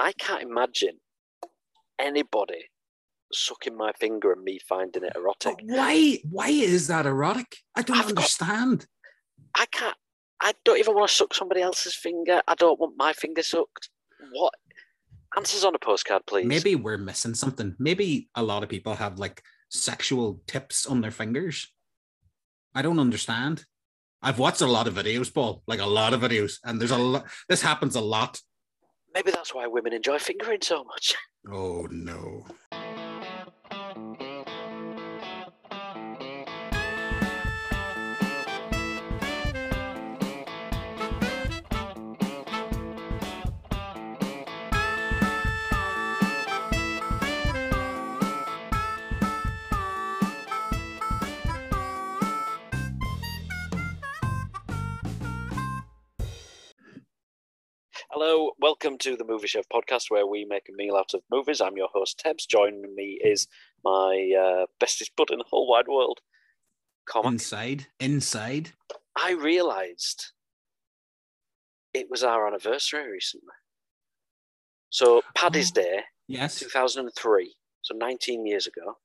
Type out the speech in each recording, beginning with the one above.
I can't imagine anybody sucking my finger and me finding it erotic. But why? Why is that erotic? I don't I've got- understand. I can't. I don't even want to suck somebody else's finger. I don't want my finger sucked. What? Answers on a postcard, please. Maybe we're missing something. Maybe a lot of people have like sexual tips on their fingers. I don't understand. I've watched a lot of videos, Paul, like a lot of videos, and there's a lot. This happens a lot. Maybe that's why women enjoy fingering so much. Oh no. Hello, welcome to the Movie Chef podcast where we make a meal out of movies. I'm your host, Tebbs. Joining me is my uh, bestest bud in the whole wide world, Cormac. Inside, inside. I realised it was our anniversary recently. So, Paddy's Oh. Day, Yes. 2003, so 19 years ago,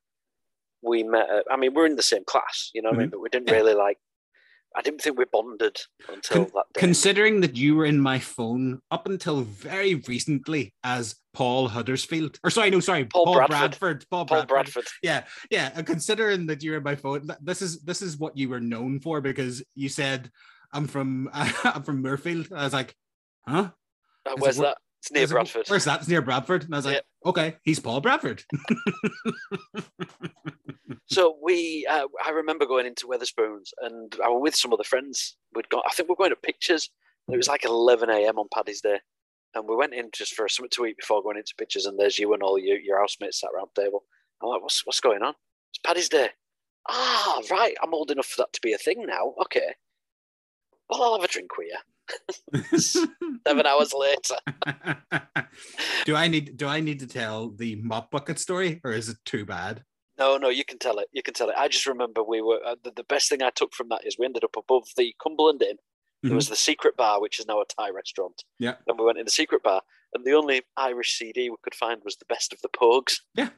we met. At, I mean, we're in the same class, you know what I mean? But we didn't really like, I didn't think we bonded until Con- that day. Considering that you were in my phone up until very recently as Paul Huddersfield, or sorry, no, sorry, Paul Paul, Bradford. Bradford. Paul, Paul Bradford. Bradford. Yeah, yeah. And considering that you're in my phone, this is this is what you were known for because you said I'm from I'm from Mirfield. I was like, huh? Uh, where's that? It's near I like, Bradford. Where's that? It's near Bradford. And I was like, okay, he's Paul Bradford. So we, uh, I remember going into Wetherspoons, and I was with some other friends. We'd got, I think we're going to pictures. It was like 11 a.m. on Paddy's Day, and we went in just for something to eat before going into pictures. And there's you and all your your housemates sat around the table. I'm like, what's what's going on? It's Paddy's Day. Ah, right. I'm old enough for that to be a thing now. Okay. Well, I'll have a drink with you. Seven hours later. do I need do I need to tell the mop bucket story or is it too bad? No, no, you can tell it. You can tell it. I just remember we were uh, the, the best thing I took from that is we ended up above the Cumberland Inn. There was the secret bar, which is now a Thai restaurant. Yeah. And we went in the secret bar, and the only Irish CD we could find was the best of the Pogues. Yeah.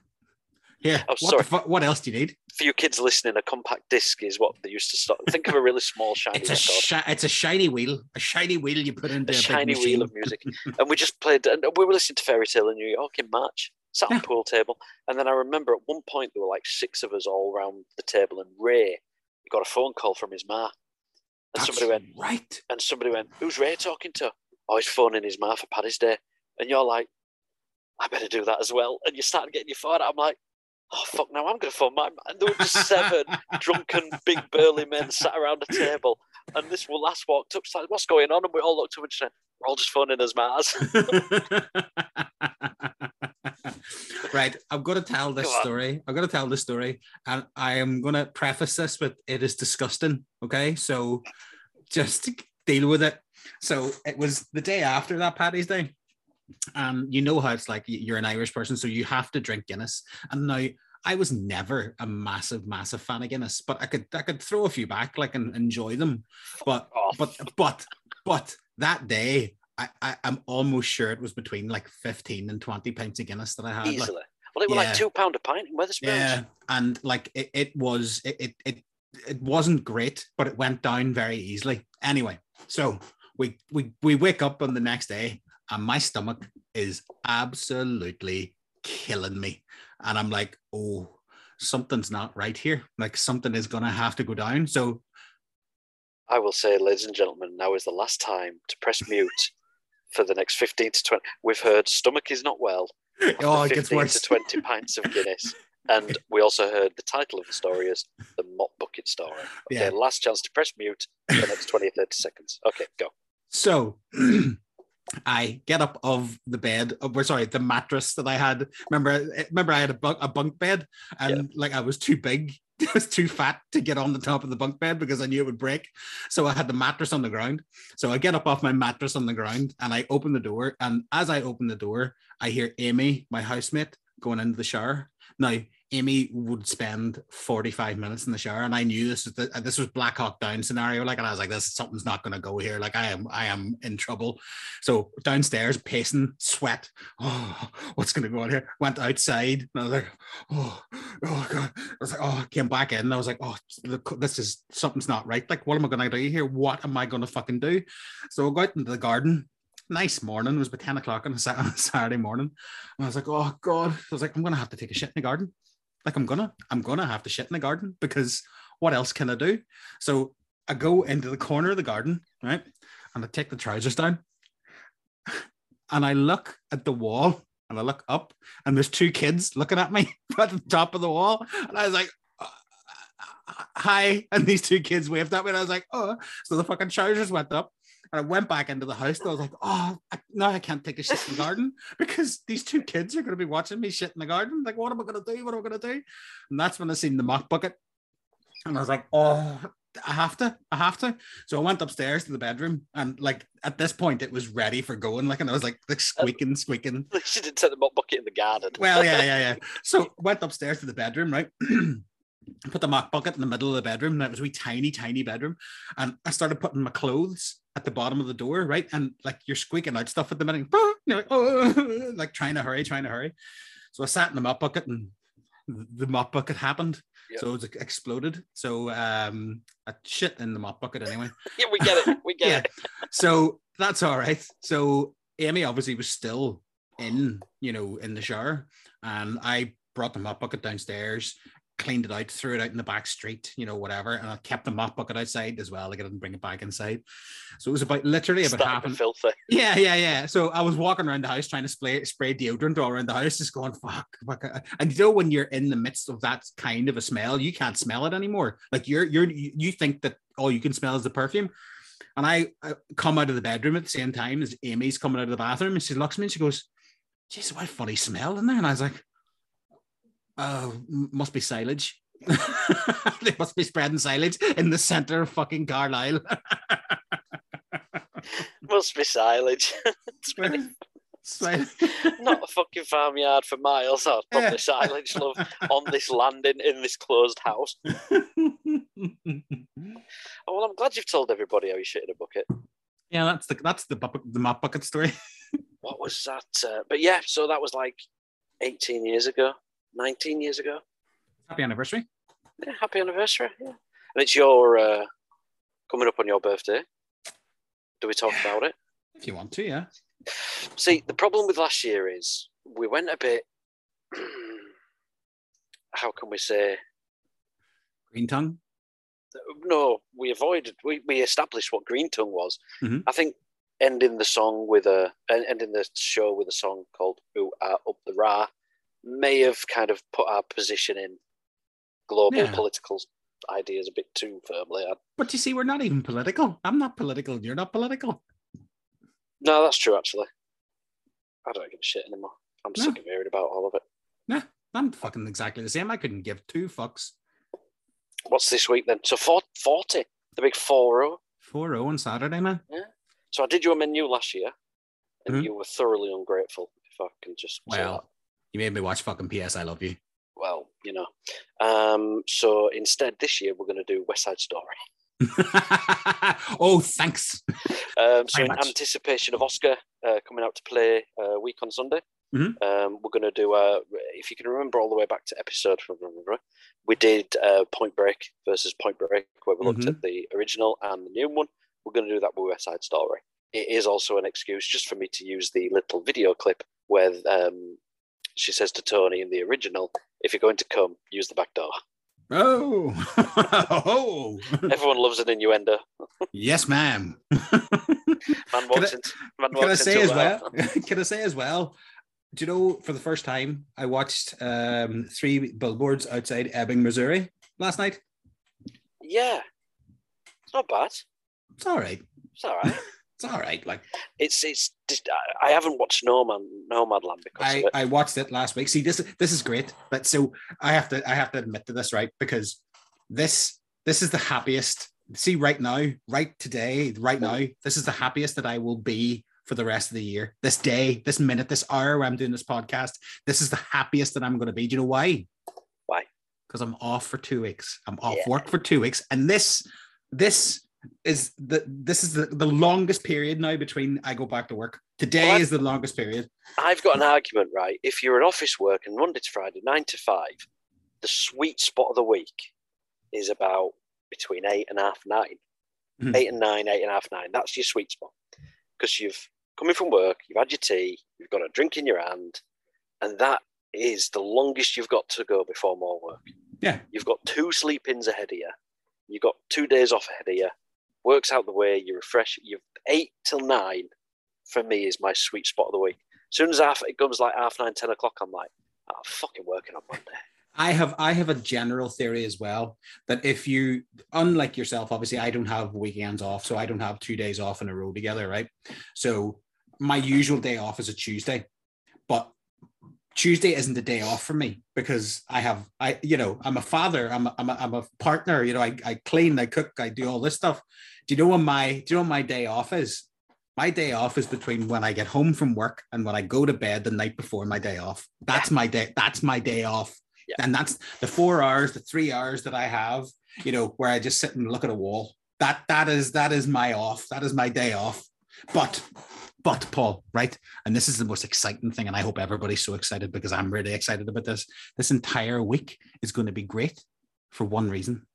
Oh, what, sorry. fu- what else do you need? For you kids listening, a compact disc is what they used to start. Think of a really small shiny It's a shi- it's a shiny wheel, a shiny wheel you put into a a, shiny wheel of music, and we just played. And we were listening to Fairy Tale in New York in March. Sat on Yeah. pool table, and then I remember at one point there were like six of us all around the table, and Ray got a phone call from his ma, and That's somebody went, right. and somebody went, "Who's Ray talking to?" Oh, he's phoning his ma for Paddy's Day, and you're like, "I better do that as well." And you start getting your phone. out. I'm like, "Oh fuck! Now I'm going to phone my." ma." And there were just seven drunken, big burly men sat around a table, and this last walked up, started, "What's going on?" And we all looked up and said, "We're all just phoning his ma's." right, i've got to tell this story. i've got to tell this story, and I am going to preface this with it is disgusting. Okay, so just deal with it. So it was the day after that Paddy's Day, and you know how it's like you're an Irish person, so you have to drink Guinness. And now I was never a massive, massive fan of Guinness, but I could I could throw a few back, like and enjoy them. But but but but that day. I, I, I'm almost sure it was between like 15 and 20 pints of Guinness that I had. like- Easily. Well, it was Yeah. like two pound a pint in Wetherspoons. yeah, and like it, it was it, it it it wasn't great, but it went down very easily. Anyway, so we we we wake up on the next day, and my stomach is absolutely killing me, and I'm like, oh, something's not right here. Like something is gonna have to go down. So I will say, ladies and gentlemen, now is the last time to press mute for the next 15 to 20. We've heard stomach is not well. oh, it gets 15 worse. to 20 pints of Guinness. And we also heard the title of the story is The Mop Bucket Story. Okay, Yeah. last chance to press mute for the next 20 or 30 seconds. Okay, go. So I get up of the bed, uh, oh, we're sorry, the mattress that I had. Remember, eh, remember I had a bunk, a bunk bed, and like I was too big, I was too fat to get on the top of the bunk bed because I knew it would break. So I had the mattress on the ground. So I get up off my mattress on the ground and I open the door. And as I open the door, I hear Amy, my housemate, going into the shower. Now, Amy would spend 45 minutes in the shower, and I knew this was the, uh, this was Black Hawk Down scenario. Like, and I was like, "This something's not going to go here. Like, I am I am in trouble." So downstairs, pacing, sweat. Oh, what's going to go on here? Went outside, and I was like, "Oh, oh god!" I was like, "Oh," came back in, and I was like, "Oh, this is something's not right. Like, what am I going to do here? What am I going to fucking do?" So I go out into the garden nice morning. It was about 10 o'clock on a Saturday morning. And I was like, oh God. I was like, I'm gonna have to take a shit in the garden. Like I'm gonna, I'm gonna have to shit in the garden because what else can I do? So I go into the corner of the garden, right? And I take the trousers down. And I look at the wall and I look up and there's two kids looking at me at the top of the wall. And I was like, uh, hi. And these two kids waved at me. And I was like, oh, so the fucking trousers went up. And I went back into the house and I was like, oh, I, now I can't take a shit in the garden because these two kids are going to be watching me shit in the garden. Like, what am I going to do? What am I going to do? And that's when I seen the mop bucket. And I was like, oh, I have to, I have to. So I went upstairs to the bedroom, and like at this point, it was ready for going. Like, and I was like, like squeaking, squeaking. She didn't set the mop bucket in the garden. Well, yeah, yeah, yeah. So went upstairs to the bedroom, right? put the mop bucket in the middle of the bedroom. And it was a wee tiny, tiny bedroom. And I started putting my clothes at the bottom of the door, right? And like you're squeaking out stuff at the minute, you're like, oh, like trying to hurry, trying to hurry. So I sat in the mop bucket and the mop bucket happened. Yep. So it exploded. So um, I shit in the mop bucket anyway. yeah, we get it. We get yeah. it. so that's all right. So Amy obviously was still in, you know, in the shower, and I brought the mop bucket downstairs cleaned it out, threw it out in the back street, you know, whatever. And I kept the mop bucket outside as well. Like I didn't bring it back inside. So it was about literally about half an filthy. Yeah, yeah, yeah. So I was walking around the house trying to spray spray deodorant all around the house, just going, fuck, fuck. And you know, when you're in the midst of that kind of a smell, you can't smell it anymore. Like you're you're you think that all you can smell is the perfume. And I, I come out of the bedroom at the same time as Amy's coming out of the bathroom and she looks at me and she goes, Jeez, what a funny smell in there. And I was like, Oh, must be silage. they must be spreading silage in the center of fucking Carlisle. must be silage. Not a fucking farmyard for miles. I'll put yeah. the silage love on this landing in this closed house. oh well, I'm glad you've told everybody how you shit in a bucket. Yeah, that's the that's the the mop bucket story. what was that? Uh, but yeah, so that was like 18 years ago. 19 years ago. Happy anniversary. Yeah, happy anniversary. Yeah. And it's your uh, coming up on your birthday. Do we talk about it? If you want to, yeah. See, the problem with last year is we went a bit. how can we say? Green tongue. No, we avoided. We, we established what green tongue was. Mm-hmm. I think ending the song with a ending the show with a song called "Ooh ah, Up the Ra" may have kind of put our position in global yeah. political ideas a bit too firmly. But you see, we're not even political. I'm not political. You're not political. No, that's true. Actually, I don't give a shit anymore. I'm no. sick of hearing about all of it. Nah, I'm fucking exactly the same. I couldn't give two fucks. What's this week then? So 40, the big 4 0. 4 0 on Saturday, man. Yeah. So I did you a menu last year, and mm-hmm. you were thoroughly ungrateful, if I can just. Well, you made me watch fucking PS I Love You. Well, you know. Um, so instead, this year we're going to do West Side Story. oh, thanks. Um, so, in much. anticipation of Oscar uh, coming out to play a uh, week on Sunday, mm-hmm. um, we're going to do, uh, if you can remember all the way back to episode, from remember, we did uh, Point Break versus Point Break, where we looked mm-hmm. at the original and the new one. We're going to do that with West Side Story. It is also an excuse just for me to use the little video clip where um, she says to Tony in the original, if you're going to come, use the back door. Oh, oh. everyone loves an innuendo. yes, ma'am. man walks can I, can I say as well? can I say as well? Do you know for the first time I watched um, three billboards outside Ebbing, Missouri last night? Yeah, it's not bad. It's all right. It's all right it's all right. Like it's it's. I haven't watched Nomad Nomadland because I I watched it last week. See, this this is great, but so I have to I have to admit to this, right? Because this this is the happiest. See, right now, right today, right now, this is the happiest that I will be for the rest of the year. This day, this minute, this hour where I'm doing this podcast, this is the happiest that I'm going to be. Do you know why? why? because I'm off for two weeks. I'm off Yeah. work for two weeks, and this this is the this is the, the longest period now between I go back to work. Today Well, is the longest period. I've got an argument, right? If you're an office worker and Monday to Friday, nine to five, the sweet spot of the week is about between eight and a half, nine. Mhm. Eight and nine, eight and a half, nine. That's your sweet spot. Because you've come in from work, you've had your tea, you've got a drink in your hand, and that is the longest you've got to go before more work. Yeah. You've got two sleep ins ahead of you. You've got two days off ahead of you. Works out the way, you refresh. You've eight till nine for me is my sweet spot of the week. As soon as half, it comes like half nine, ten o'clock, I'm like, "Oh, I'm fucking working on Monday. I have I have a general theory as well that if you unlike yourself, obviously I don't have weekends off, so I don't have two days off in a row together, right? So my usual day off is a Tuesday, but Tuesday isn't a day off for me because I have I you know I'm a father, I'm a, I'm a, I'm a partner, you know I, I clean, I cook, I do all this stuff. Do you know when my do you know my day off is? My day off is between when I get home from work and when I go to bed the night before my day off. That's my day. That's my day off and that's the four hours the three hours that i have you know where i just sit and look at a wall that that is that is my off that is my day off but but paul right and this is the most exciting thing and i hope everybody's so excited because i'm really excited about this this entire week is going to be great for one reason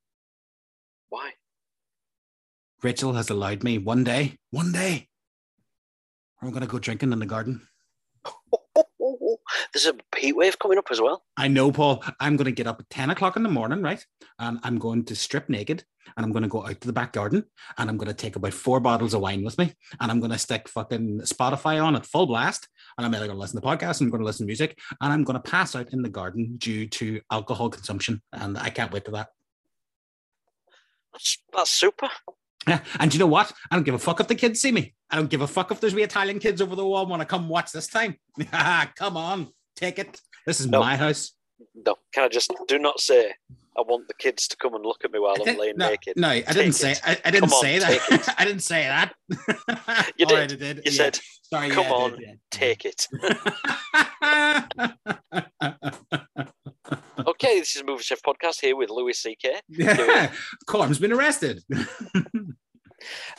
Why? Rachel has allowed me one day one day i'm going to go drinking in the garden There's a heat wave coming up as well. I know, Paul. I'm going to get up at 10 o'clock in the morning, right? And I'm going to strip naked and I'm going to go out to the back garden and I'm going to take about four bottles of wine with me and I'm going to stick fucking Spotify on at full blast. And I'm either going to listen to podcasts, and I'm going to listen to music, and I'm going to pass out in the garden due to alcohol consumption. And I can't wait for that. That's, that's super. Yeah. And do you know what? I don't give a fuck if the kids see me. I don't give a fuck if there's wee Italian kids over the wall want to come watch this time. come on, take it. This is No. my house. No, can I just do not say I want the kids to come and look at me while I'm laying no, naked. No, I didn't Take say. I, I didn't Come on, say that. I didn't say that. You right, did. I did. You yeah. said, Sorry. "Come yeah, on, did, take it. Okay, this is Movie Chef Podcast here with Louis C.K. yeah. Corm's been arrested.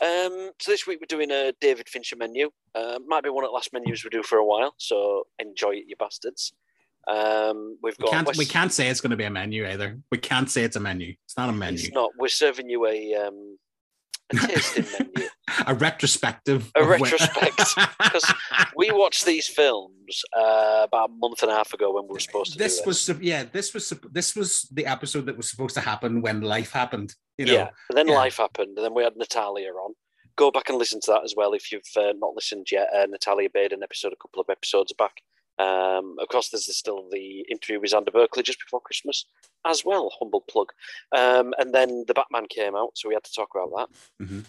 Um, so this week we're doing a David Fincher menu. Uh, might be one of the last menus we do for a while, so enjoy it, you bastards. Um, we've we got can't. West- We can't say it's going to be a menu either. We can't say it's a menu. It's not a menu. It's not. We're serving you a um, a tasting menu. A retrospective. A of Because We watched these films uh, about a month and a half ago when we were supposed to. this do was yeah. This was this was the episode that was supposed to happen when life happened. You know. yeah. And then yeah. life happened, and then we had Natalia on. Go back and listen to that as well if you've uh, not listened yet. Uh, Natalia made an episode a couple of episodes back. Um, of course, there's still the interview with Xander Berkeley just before Christmas as well. Humble plug. Um, and then the Batman came out, so we had to talk about that, Mhm.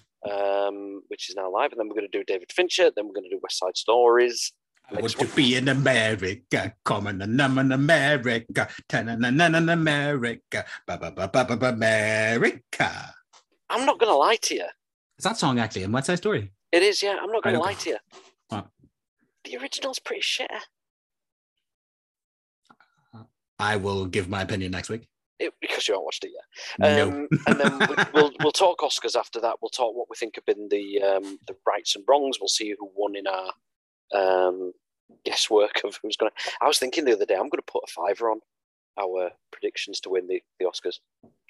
um, which is now live. And then we're going to do David Fincher. Then we're going to do West Side Stories. I want to be in America, coming and I'm in America, turning and in America, ba ba ba ba ba ba America. I'm not going to lie to you. Is that song actually in West Side Story? It is, yeah. I'm not going to lie to you. What? The original's pretty shit. I will give my opinion next week. It, because you haven't watched it yet. no. Um, and then we- we'll we'll talk Oscars after that. We'll talk what we think have been the um, the rights and wrongs. We'll see who won in our um, guesswork of who's going to. I was thinking the other day, I'm going to put a fiver on our predictions to win the, the Oscars.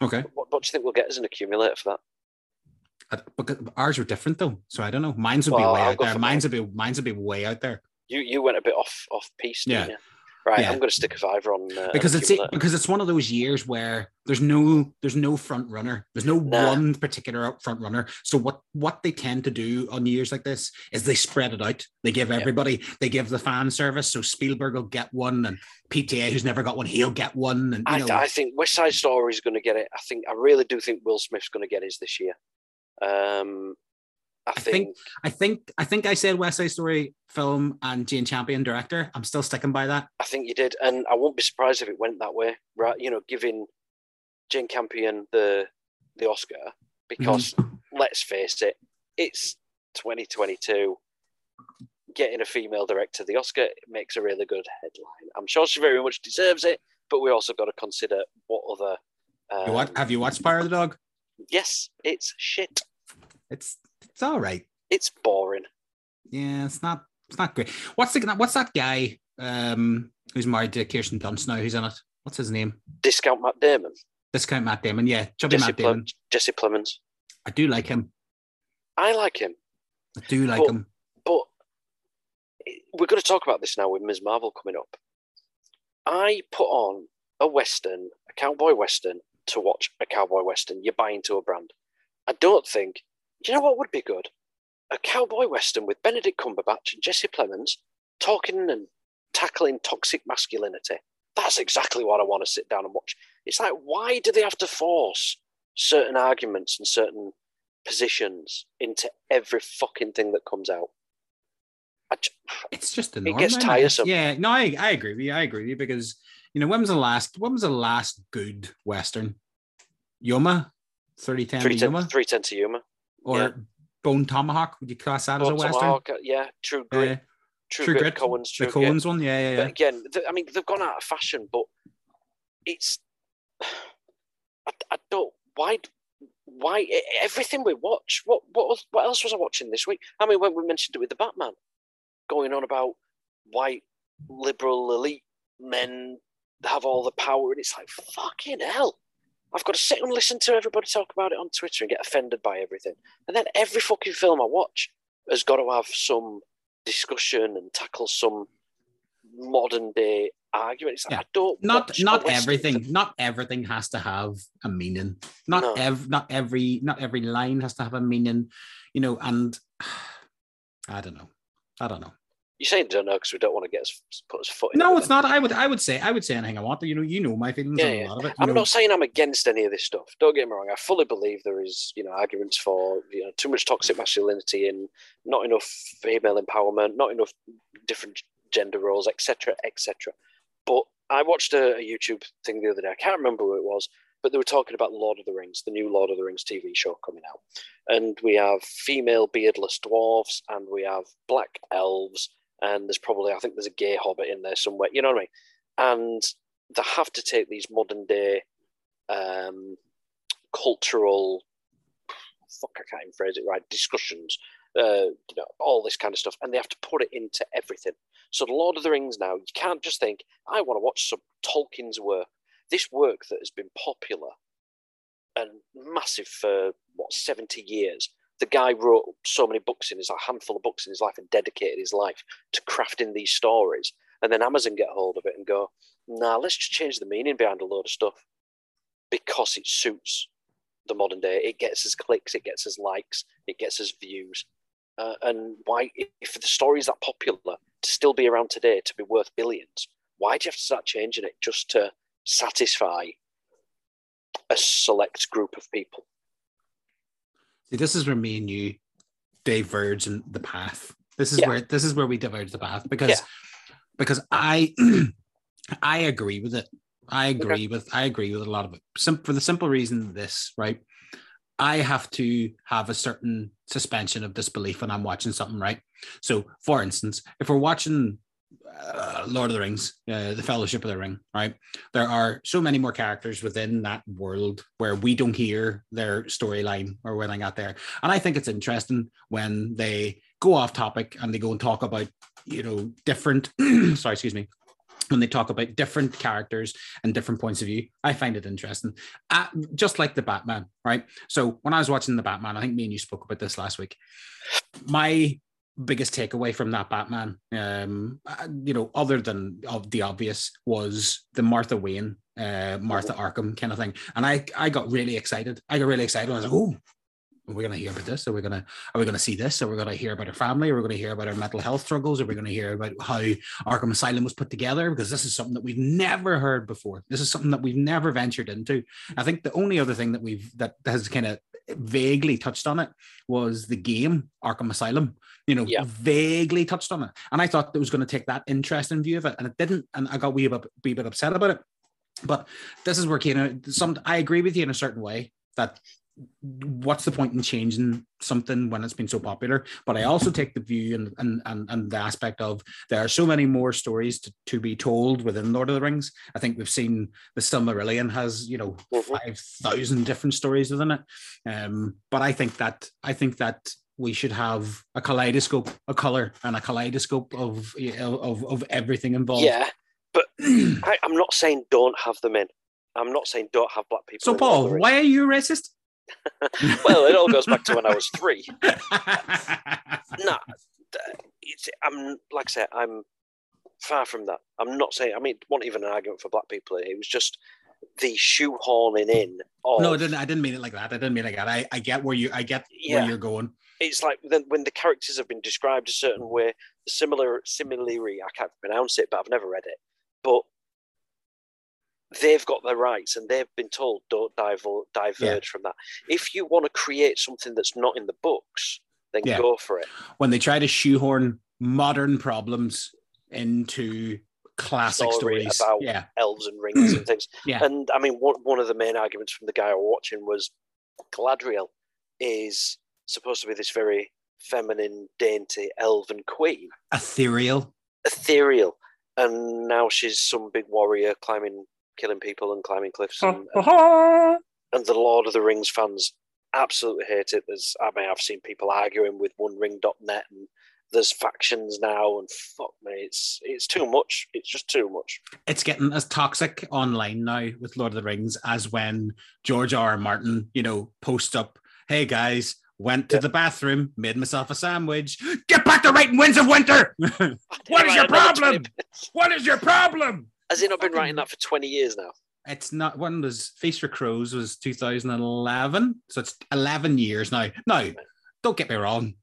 Okay. What, what do you think we'll get as an accumulator for that? Uh, But ours were different though, so I don't know. Mine's would be way I'll out there. Mine's would be mine's would be way out there You you went a bit off off piece, didn't you? Right, Yeah. I'm going to stick a fiver on uh, because it's accumulator. because it's one of those years where there's no there's no front runner. There's no Nah. one particular front runner. So what what they tend to do on years like this is they spread it out. They give Yeah. everybody they give the fan service. So Spielberg will get one, and PTA who's never got one, he'll get one, and you I, know. I think West Side Story is going to get it. I think I really do think Will Smith's going to get his this year. Um, I, I think, I think I think I said West Side Story film and Jane Campion director. I'm still sticking by that. I think you did, and I won't be surprised if it went that way. Right, you know, giving Jane Campion the the Oscar because let's face it, it's 2022. Getting a female director the Oscar makes a really good headline. I'm sure she very much deserves it. but we also got to consider what other. Um, You what? Have you watched Spyro the Dog? Yes, it's shit. It's it's all right. It's boring. Yeah, it's not it's not great. What's the what's that guy um who's married to Kirsten Dunst now? Who's in it? What's his name? Discount Matt Damon, Discount Matt Damon. Yeah, chubby Jesse, Matt Damon. Jesse Plemons. I do like him. I like him, I do like But- him. but we're going to talk about this now with Ms. Marvel coming up. I put on a western, a cowboy western, to watch a cowboy western. You buy into a brand. I don't think. You know what would be good? A cowboy western with Benedict Cumberbatch and Jesse Plemons talking and tackling toxic masculinity. That's exactly what I want to sit down and watch. It's like, why do they have to force certain arguments and certain positions into every fucking thing that comes out? I j- It's just the It gets tiresome. Yeah, no, I, I agree with you. I agree with you because you know when was the last when was the last good western? Yuma, thirty ten to 310, Yuma, 310 to Yuma. Or yeah. Bone Tomahawk? Would you class that as a western? Tomahawk, uh, yeah, True Grit. Yeah. True, True Grit, Grit, Coen's the True Grit. One, yeah, yeah, But yeah. again, th- I mean, they've gone out of fashion, but it's. I, I don't. Why? Why everything we watch? What what what else was I watching this week? I mean, when we mentioned it with the Batman, going on about white liberal elite men have all the power, and it's like fucking hell. I've got to sit and listen to everybody talk about it on Twitter and get offended by everything. And then every fucking film I watch has got to have some discussion and tackle some modern day argument. It's like, Yeah. I don't not not everything not everything has to have a meaning not No. ev- not every not every line has to have a meaning you know and i don't know i don't know You say don't know because we don't want to get us put us foot in. no it, it's not i would i would say i would say anything i want to you know you know my feelings Yeah, on yeah. a lot of it I'm know. not saying I'm against any of this stuff. Don't get me wrong. I fully believe there is, you know, arguments for you know too much toxic masculinity and not enough female empowerment, not enough different gender roles, etc., etc. But I watched a, a YouTube thing the other day. I can't remember who it was, but they were talking about Lord of the Rings, the new Lord of the Rings TV show coming out, and we have female beardless dwarves, and we have black elves, and there's probably I think there's a gay hobbit in there somewhere. You know what I mean? And they have to take these modern day um, cultural fuck I can't even phrase it right discussions uh, you know all this kind of stuff and they have to put it into everything so the Lord of the Rings now you can't just think I want to watch some Tolkien's work this work that has been popular and massive for what 70 years the guy wrote so many books in his a handful of books in his life and dedicated his life to crafting these stories and then Amazon get hold of it and go nah, let's just change the meaning behind a load of stuff because it suits the modern day. It gets us clicks, it gets us likes, it gets us views. Uh, and why, if the story is that popular to still be around today, to be worth billions, why do you have to start changing it just to satisfy a select group of people? This is where me and you diverge in the path. This is Yeah. where this is where we diverge the path because Yeah. because I I agree with it. I agree with I agree with a lot of it. Sim- for the simple reason this, right? I have to have a certain suspension of disbelief when I'm watching something, right? So, for instance, if we're watching uh, Lord of the Rings, uh, the Fellowship of the Ring, right? There are so many more characters within that world where we don't hear their storyline or when I got there. And I think it's interesting when they go off topic and they go and talk about, you know, different, sorry, excuse me, when they talk about different characters and different points of view. I find it interesting. Uh, just like the Batman, right? So when I was watching the Batman, I think me and you spoke about this last week. My biggest takeaway from that Batman, um, uh, you know, other than of the obvious, was the Martha Wayne, uh, Martha Arkham kind of thing. And I, I got really excited. I got really excited. I was like, oh, we're we going to hear about this? Are we going to, are we going to see this? Are we going to hear about her family? Are we going to hear about her mental health struggles? Are we going to hear about how Arkham Asylum was put together? Because this is something that we've never heard before. This is something that we've never ventured into. I think the only other thing that we've that has kind of vaguely touched on it was the game Arkham Asylum. You know, Yeah. vaguely touched on it, and I thought it was going to take that interesting view of it, and it didn't, and I got wee bit, wee bit upset about it. But this is where of some. I agree with you in a certain way that what's the point in changing something when it's been so popular? But I also take the view and and and, and the aspect of there are so many more stories to, to be told within Lord of the Rings. I think we've seen the Silmarillion has you know Mhm. five thousand different stories within it. Um, but I think that I think that we should have a kaleidoscope, a color, and a kaleidoscope of of of everything involved. Yeah, but I, I'm not saying don't have them in. I'm not saying don't have black people. So, in Lord of Paul, why are you racist? Well, it all goes back to when I was three. No, it's, I'm like I said, I'm far from that. I'm not saying. I mean, it wasn't even an argument for black people. It was just the shoehorning in. Of, no, I didn't. I didn't mean it like that. I didn't mean it like that. I, I get where you. I get Yeah. where you're going. It's like then when the characters have been described a certain way, similar similarly. I can't pronounce it, but I've never read it. But they've got their rights, and they've been told don't diver, diverge from that. If you want to create something that's not in the books, then Yeah. go for it. When they try to shoehorn modern problems into classic Story stories, about- yeah, elves and rings and things. Yeah. And I mean, one, one of the main arguments from the guy I was watching was Galadriel is supposed to be this very feminine, dainty, elven queen, ethereal. ethereal, and now she's some big warrior climbing, killing people and climbing cliffs. And, and, and the Lord of the Rings fans absolutely hate it. There's, I mean, I've seen people arguing with OneRing.net and. There's factions now, and fuck me, it's it's too much. It's just too much. it's getting as toxic online now with Lord of the Rings as when George R. R. Martin, you know, posts up, "Hey guys, went to Yeah. the bathroom, made myself a sandwich. Get back to writing Winds of Winter. what is your problem? what is your problem?" Has he not been writing that for 20 years now? It's not when was Feast for Crows was 2011, so it's 11 years now. Now, don't get me wrong,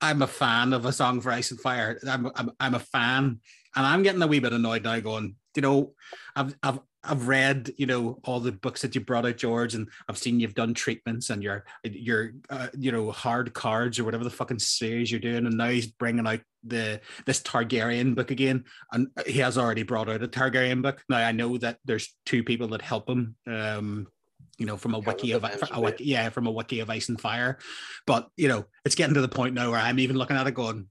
I'm a fan of A Song for Ice and Fire. I'm, I'm, I'm a fan, and I'm getting a wee bit annoyed now. Going, you know, I've I've I've read you know all the books that you brought out, George, and I've seen you've done treatments and your your uh, you know hard cards or whatever the fucking series you're doing, and now he's bringing out the this Targaryen book again, and he has already brought out a Targaryen book. Now I know that there's two people that help him. Um, you know, from a wiki of a wiki, yeah, from a wiki of ice and fire. But you know, it's getting to the point now where I'm even looking at it going,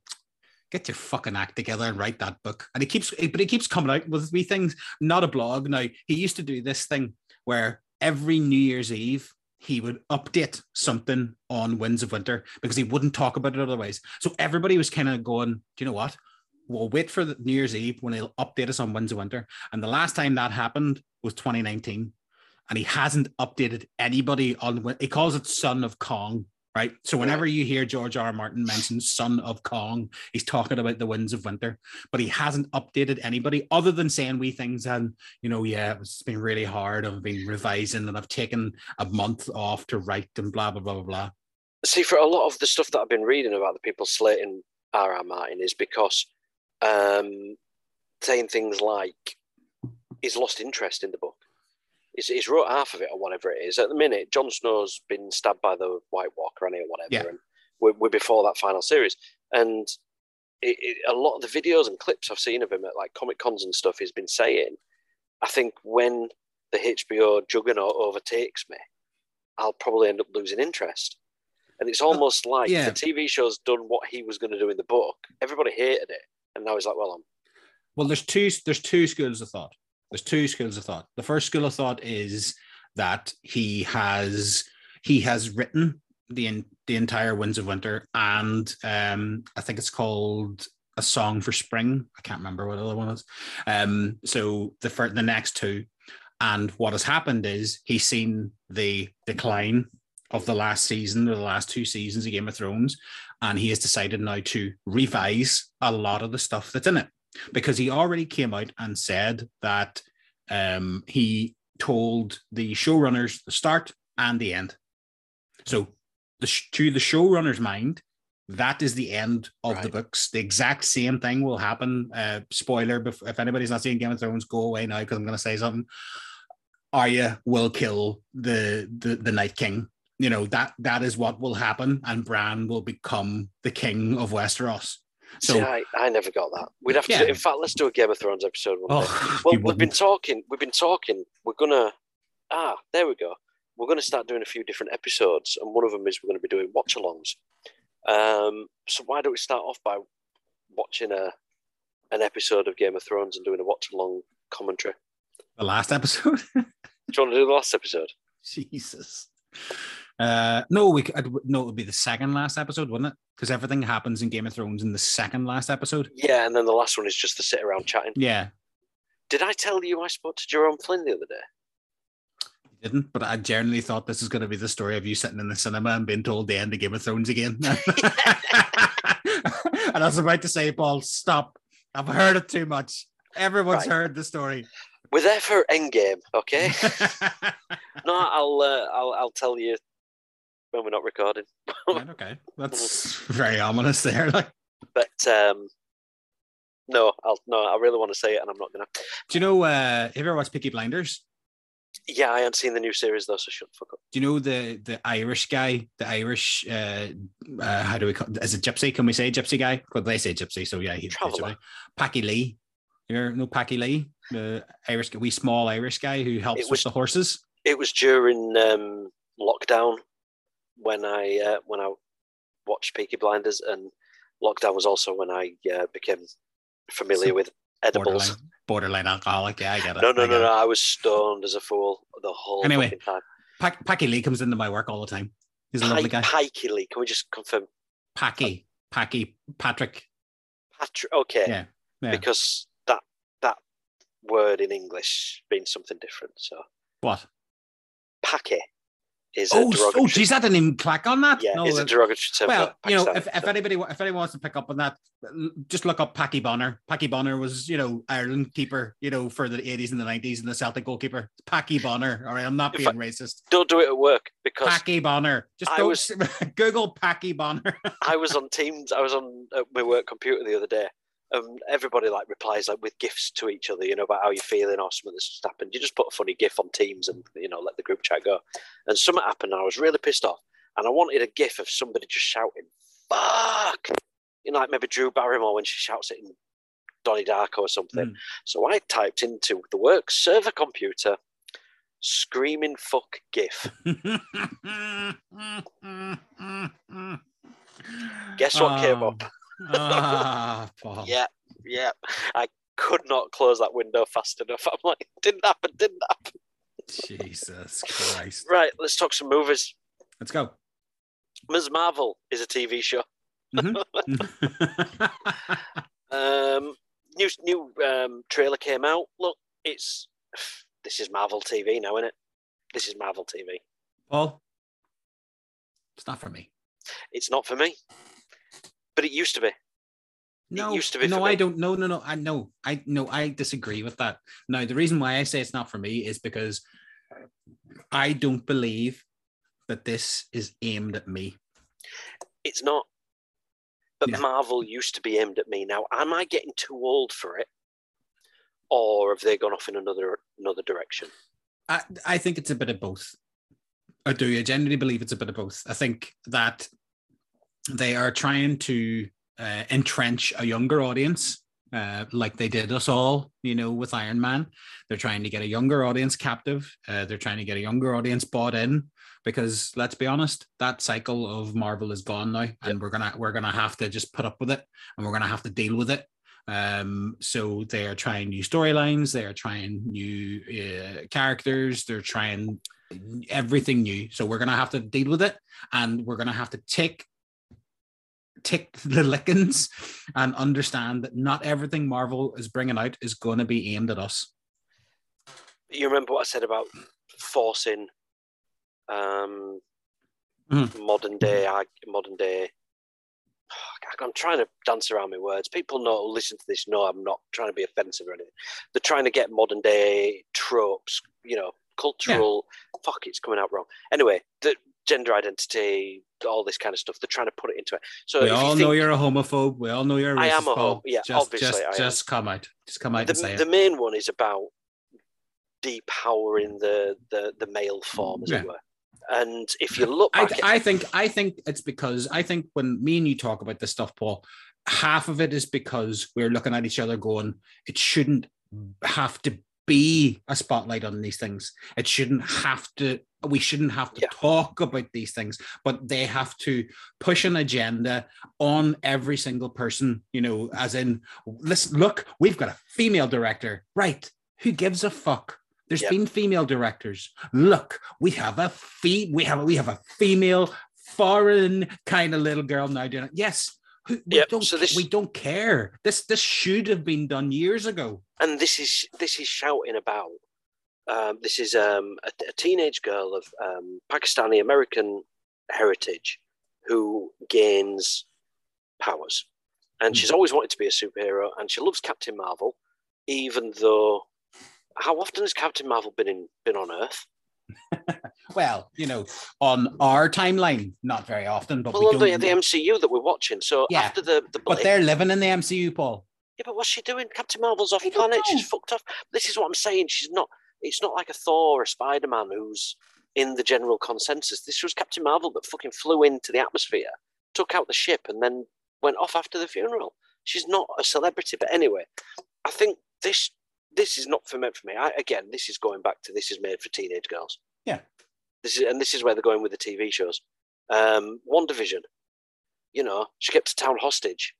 get your fucking act together and write that book. And he keeps, but he keeps coming out with wee things, not a blog. Now he used to do this thing where every New Year's Eve he would update something on Winds of Winter because he wouldn't talk about it otherwise. So everybody was kind of going, do you know what? We'll wait for the New Year's Eve when he'll update us on Winds of Winter. And the last time that happened was 2019 and he hasn't updated anybody on he calls it son of kong right so whenever you hear george r. R. martin mention son of kong he's talking about the winds of winter but he hasn't updated anybody other than saying wee things and you know yeah it's been really hard i've been revising and i've taken a month off to write and blah blah blah blah blah See, for a lot of the stuff that I've been reading about the people slating R. R. Martin is because um, saying things like he's lost interest in the book. He's, he's wrote half of it or whatever it is. At the minute, Jon Snow's been stabbed by the White Walker and or whatever, Yeah. and we're, we're before that final series. And it, it, a lot of the videos and clips I've seen of him at like Comic Cons and stuff, he's been saying, I think when the HBO juggernaut overtakes me, I'll probably end up losing interest. And it's uh, almost like yeah. the TV show's done what he was going to do in the book. Everybody hated it, and now he's like, "Well, I'm Well, there's two there's two schools of thought. There's two schools of thought. The first school of thought is that he has he has written the the entire Winds of Winter, and um, I think it's called a song for spring. I can't remember what the other one is. Um, so the fir- the next two, and what has happened is he's seen the decline of the last season or the last two seasons of Game of Thrones, and he has decided now to revise a lot of the stuff that's in it because he already came out and said that um, he told the showrunners the start and the end. So, the, sh- to the showrunner's mind, that is the end of the books. The exact same thing will happen. Uh, spoiler: if anybody's not seeing Game of Thrones, go away now because I'm going to say something. Arya will kill the, the the Night King. You know that that is what will happen, and Bran will become the king of Westeros. So, see, I, I never got that. We'd have to. Yeah. In fact, let's do a Game of Thrones episode one oh, Well, we've been talking. We've been talking. We're gonna. Ah, there we go. we're to start doing a few different episodes, and one of them is we're going to be doing watch-alongs. Um, so why don't we start off by watching a an episode of Game of Thrones and doing a watch-along commentary? The last episode. Do you want to do the last episode? Jesus. Uh, no, we could, no, it would be the second last episode, wouldn't it? Because everything happens in Game of Thrones in the second last episode. Yeah, and then the last one is just to sit around chatting. Yeah, Did I tell you I spoke to Jerome Flynn the other day? you didn't, but I generally thought this is going to be the story of you sitting in the cinema and being told the end of Game of Thrones again. and I was about to say, Paul, stop. I've heard it too much. Everyone's Right. heard the story. We're there for Endgame, okay? no, I'll, uh, I'll I'll tell you when we're not recording. Right, okay, that's very ominous there. Like, But um, no, I'll no, I really want to say it, and I'm not gonna. do you know? Uh, have you ever watched Peaky Blinders? Yeah, I haven't seen the new series though, so shut the fuck up. Do you know the the Irish guy, the Irish uh, uh how do we call is it gypsy? Can we say gypsy guy? Well, they say gypsy, so yeah, he Traveller. Packy Lee. You know Packy Lee, the Irish wee small Irish guy who helps It with the horses. It was during um, lockdown when I uh, when I watched Peaky Blinders, and lockdown was also when I uh, became familiar So, with edibles. Borderline, borderline alcoholic. Yeah, I get it. No, no, no, no. I was stoned as a fool the whole Anyway. fucking time. Pac- Packy Lee comes into my work all the time. He's a lovely guy. Pikey Lee. Can we just confirm? Packy, Packy, Patrick. Patrick. Okay. Yeah, yeah. Because that that word in English means something different. So What? packy is Oh, a s- oh, derogatory. geez, I didn't even clack on that. yeah, No, is a derogatory term. well, you know, if, if anybody if anyone wants to pick up on that, just look up Packy Bonner. Packy Bonner was, you know, Ireland keeper, you know, for the 80s and the 90s and the Celtic goalkeeper. Packy Bonner. All right, I'm not If being I- racist. don't do it at work because Packy Bonner. Just I go was- Google Packy Bonner. I was on Teams. I was on uh, my work computer the other day. Um, everybody like replies like with gifs to each other, you know, about how you're feeling or something that's just happened. You just put a funny gif on Teams and you know let the group chat go. And something happened, and I was really pissed off. And I wanted a gif of somebody just shouting "fuck," you know, like maybe Drew Barrymore when she shouts it in Donnie Darko or something. Mm. So I typed into the work server computer "screaming fuck gif." Guess what came Oh. up? Ah, Yeah, yeah. I could not close that window fast enough. I'm like, didn't happen, didn't happen. Jesus Christ. Right, let's talk some movies. Let's go. Ms. Marvel is a TV show. Mhm. Um, new new um, trailer came out. Look, it's this is Marvel TV now, isn't it? This is Marvel TV. Paul, it's not for me. It's not for me, but it used to be. No, used to be no, I don't. No, no, no. I no, I no, I disagree with that. Now, the reason why I say it's not for me is because I don't believe that this is aimed at me. It's not. But Yeah. Marvel used to be aimed at me. Now, am I getting too old for it, or have they gone off in another another direction? I, I think it's a bit of both. I do. I genuinely believe it's a bit of both. I think that they are trying to uh, entrench a younger audience, uh, like they did us all, you know, with Iron Man. They're trying to get a younger audience captive. Uh, they're trying to get a younger audience bought in because let's be honest, that cycle of Marvel is gone now, and we're gonna we're gonna have to just put up with it, and we're gonna have to deal with it. Um, so they are trying new storylines, they are trying new uh, characters, they're trying everything new. So we're gonna have to deal with it, and we're gonna have to take take the lickings and understand that not everything Marvel is bringing out is going to be aimed at us. You remember what I said about forcing um, Mhm. modern day modern day. I'm trying to dance around my words. People know listen to this. No, I'm not trying to be offensive or anything. They're trying to get modern day tropes, you know, cultural. Fuck, it's coming out wrong. Anyway, the gender identity, all this kind of stuff. They're trying to put it into it. So we you all think- know you're a homophobe. We all know you're a racist. I am a Paul. homo- yeah, just, obviously just, I just come out. Just come out the, and say the it. main one is about depowering the the, the male form, as Yeah. it were. And if you look I, at- I think I think it's because I think when me and you talk about this stuff, Paul, half of it is because we're looking at each other going, it shouldn't have to be a spotlight on these things. It shouldn't have to we shouldn't have to Yeah. talk about these things, but they have to push an agenda on every single person, you know, as in, listen, look, we've got a female director, right? Who gives a fuck? There's Yeah. been female directors. Look, we have a fe- we have we have a female foreign kind of little girl now doing it. Yes, who- we Yep, don't so this- we don't care. This this should have been done years ago. and this is this is shouting about. Um, this is um, a, a teenage girl of um, Pakistani American heritage who gains powers, and she's always wanted to be a superhero, and she loves Captain Marvel, even though. How often has Captain Marvel been in been on Earth? Well, you know, on our timeline, not very often, but Well, we the, the MCU that we're watching. So Yeah, after the the but they're living in the MCU, Paul. Yeah, but what's she doing? Captain Marvel's off planet. She's fucked off. This is what I'm saying. She's not. It's not like a Thor or a Spider Man who's in the general consensus. This was Captain Marvel that fucking flew into the atmosphere, took out the ship, and then went off after the funeral. She's not a celebrity, but anyway, I think this this is not for meant for me. I, again, this is going back to this is made for teenage girls. Yeah. This is and this is where they're going with the TV shows. Um, WandaVision. You know, she kept a town hostage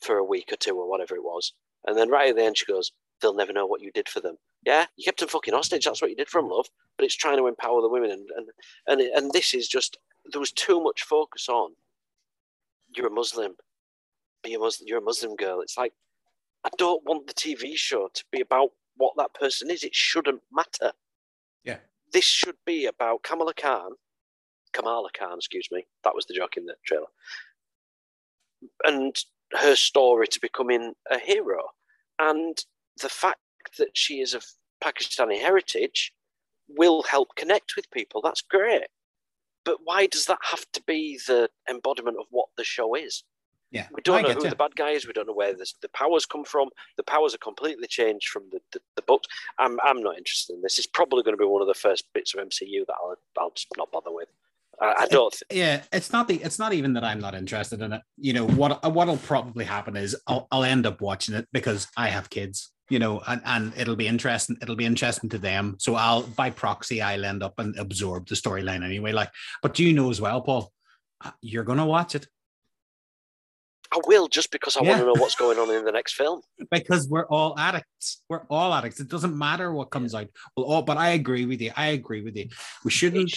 for a week or two or whatever it was. And then right at the end, she goes, They'll never know what you did for them. Yeah, you kept them fucking hostage. That's what you did for them, love. But it's trying to empower the women. And, and, and, and this is just, there was too much focus on you're a Muslim. Be a Muslim. You're a Muslim girl. It's like, I don't want the TV show to be about what that person is. It shouldn't matter. Yeah. This should be about Kamala Khan, Kamala Khan, excuse me. That was the joke in the trailer. And her story to becoming a hero. And the fact that she is of Pakistani heritage will help connect with people. That's great. But why does that have to be the embodiment of what the show is? Yeah, We don't I know who you. the bad guy is. We don't know where this, the powers come from. The powers are completely changed from the, the, the books. I'm, I'm not interested in this. It's probably going to be one of the first bits of MCU that I'll, I'll just not bother with. I, I don't think. yeah it's not the it's not even that i'm not interested in it you know what what'll probably happen is i'll, I'll end up watching it because i have kids you know and, and it'll be interesting it'll be interesting to them. So i'll by proxy i'll end up and absorb the storyline anyway like but do you know as well paul uh, you're gonna watch it. I will just because I Yeah. want to know what's going on in the next film. because we're all addicts. We're all addicts. It doesn't matter what comes out. Well all but i agree with you. I agree with you. We shouldn't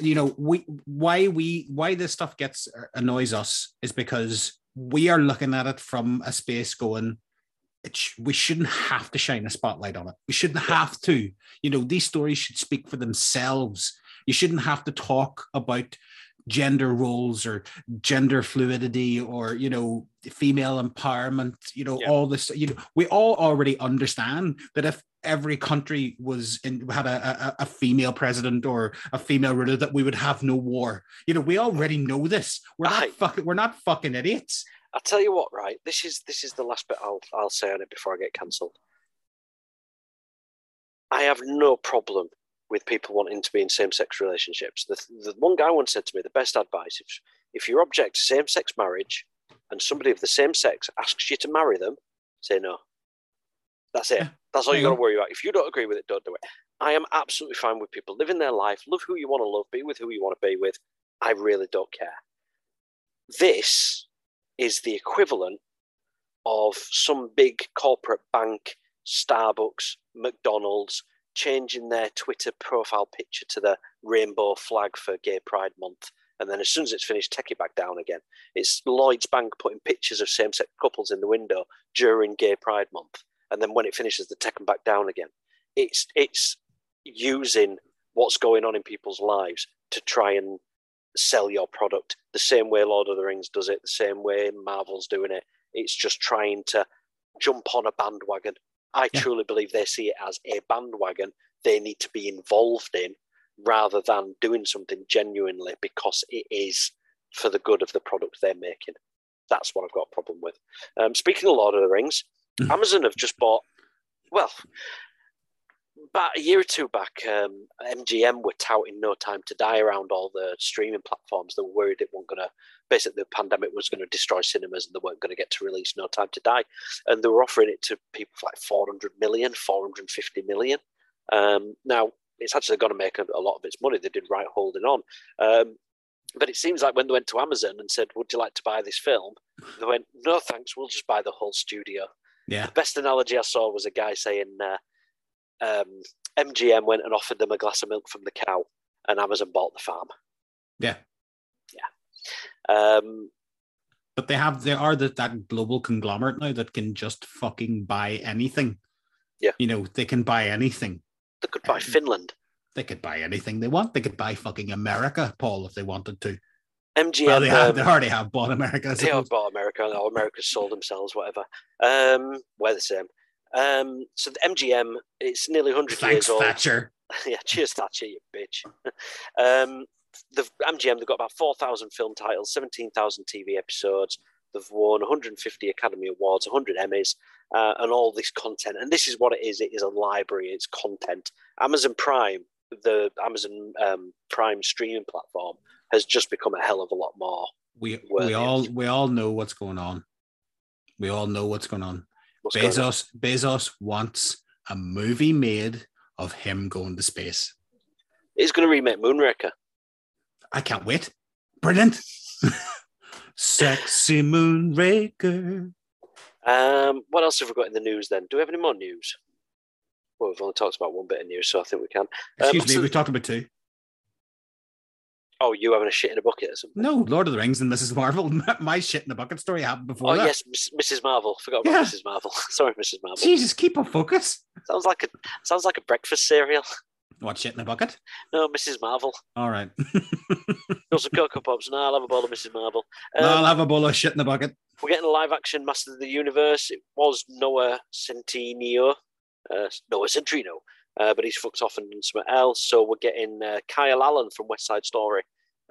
you know we why we why this stuff gets uh, annoys us is because we are looking at it from a space going sh- we shouldn't have to shine a spotlight on it. We shouldn't have to. You know these stories should speak for themselves. You shouldn't have to talk about gender roles or gender fluidity or you know female empowerment you know Yeah. all this you know we all already understand that if every country was in had a, a, a female president or a female ruler that we would have no war. You know we already know this. We're not fucking we're not fucking idiots I tell you what, right? This is this is the last bit I'll I'll say on it before I get cancelled. I have no problem with people wanting to be in same-sex relationships. The, the one guy once said to me, the best advice if if you object to same-sex marriage and somebody of the same sex asks you to marry them, say no. That's it. That's all you got to mm-hmm. worry about. If you don't agree with it, don't do it. I am absolutely fine with people living their life, love who you want to love, be with who you want to be with. I really don't care. This is the equivalent of some big corporate bank, Starbucks, McDonald's changing their Twitter profile picture to the rainbow flag for Gay Pride Month. And then as soon as it's finished, take it back down again. It's Lloyd's Bank putting pictures of same sex couples in the window during Gay Pride Month. And then when it finishes, they take them back down again. It's, it's using what's going on in people's lives to try and sell your product the same way Lord of the Rings does it, the same way Marvel's doing it. It's just trying to jump on a bandwagon. I Yeah. truly believe they see it as a bandwagon they need to be involved in rather than doing something genuinely because it is for the good of the product they're making. That's what I've got a problem with. Um, speaking of Lord of the Rings, Mhm. Amazon have just bought, well, about a year or two back, um, MGM were touting No Time to Die around all the streaming platforms. They were worried it wasn't going to, basically, the pandemic was going to destroy cinemas and they weren't going to get to release No Time to Die. And they were offering it to people for like 400 million, 450 million. Um, now, it's actually going to make a, a, lot of its money. They did right holding on. Um, but it seems like when they went to Amazon and said, "Would you like to buy this film?" They went, "No, thanks. We'll just buy the whole studio." Yeah. The best analogy I saw was a guy saying, uh, um, "MGM went and offered them a glass of milk from the cow, and Amazon bought the farm." Yeah. Yeah. Um, but they have they are the, that global conglomerate now that can just fucking buy anything. Yeah. You know, they can buy anything. They could buy um, Finland. They could buy anything they want. They could buy fucking America, Paul, if they wanted to. MGM. Well, they, have, um, they already have bought America. They have bought America, or America's sold themselves, whatever. Um, we're the same. Um, so the MGM, it's nearly 100 Thanks, years old. Thatcher. yeah, cheers, Thatcher, you bitch. um, the MGM, they've got about 4,000 film titles, 17,000 TV episodes. They've won 150 Academy Awards, 100 Emmys, uh, and all this content. And this is what it is it is a library, it's content. Amazon Prime, the Amazon um, Prime streaming platform, has just become a hell of a lot more. We, we all we all know what's going on. We all know what's going on. What's Bezos? Bezos wants a movie made of him going to space. He's going to remake Moonraker. I can't wait. Brilliant. Sexy Moonraker. Um, what else have we got in the news then? Do we have any more news? Well, we've only talked about one bit of news, so I think we can. Excuse um, me, so, we talked about two. Oh, you having a shit in a bucket or something? No, Lord of the Rings and Mrs. Marvel. My shit in a bucket story happened before. Oh that. yes, Mrs. Marvel. Forgot about yeah. Mrs. Marvel. Sorry, Mrs. Marvel. Jesus, keep on focus. Sounds like a sounds like a breakfast cereal. What shit in a bucket? No, Mrs. Marvel. All right. Got some Cocoa Pops. No, I'll have a bowl of Mrs. Marvel. Um, no, I'll have a bowl of shit in the bucket. We're getting a live action Master of the Universe. It was Noah Centineo, uh, Noah Centrino, uh, but he's fucked off and done something else. So we're getting uh, Kyle Allen from West Side Story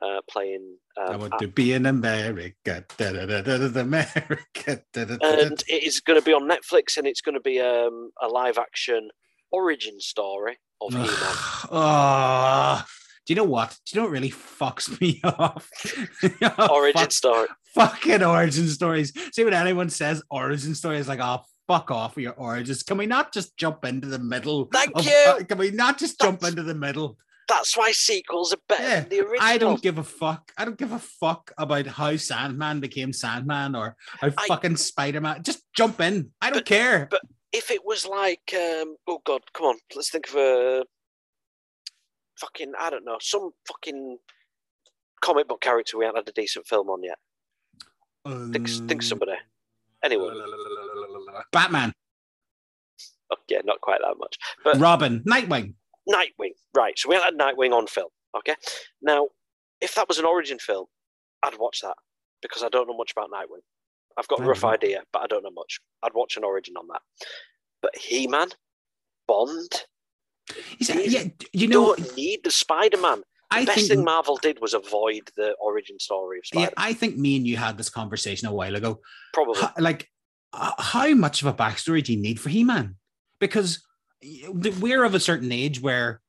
uh, playing. Um, I want to be in America. Da, da, da, da, da, America. And it is going to be on Netflix, and it's going to be um, a live action origin story of He Man. Oh, do you know what? Do you know what really fucks me off? origin Fuck, story. Fucking origin stories. See when anyone says origin story, stories, like, oh, fuck off with your origins. Can we not just jump into the middle? Thank of, you. Uh, can we not just That's... jump into the middle? That's why sequels are better yeah, than the original. I don't give a fuck. I don't give a fuck about how Sandman became Sandman or how I, fucking Spider Man. Just jump in. I don't but, care. But if it was like, um, oh god, come on, let's think of a fucking, I don't know, some fucking comic book character we haven't had a decent film on yet. Um, think, think somebody. Anyway, Batman. Oh, yeah, not quite that much. But Robin, Nightwing. Nightwing, right. So we had Nightwing on film. Okay. Now, if that was an origin film, I'd watch that because I don't know much about Nightwing. I've got a rough idea, but I don't know much. I'd watch an origin on that. But He Man, Bond, yeah, you know, don't need the Spider Man. The I best think, thing Marvel did was avoid the origin story of Spider. Yeah, I think me and you had this conversation a while ago. Probably. How, like, uh, how much of a backstory do you need for He Man? Because we're of a certain age where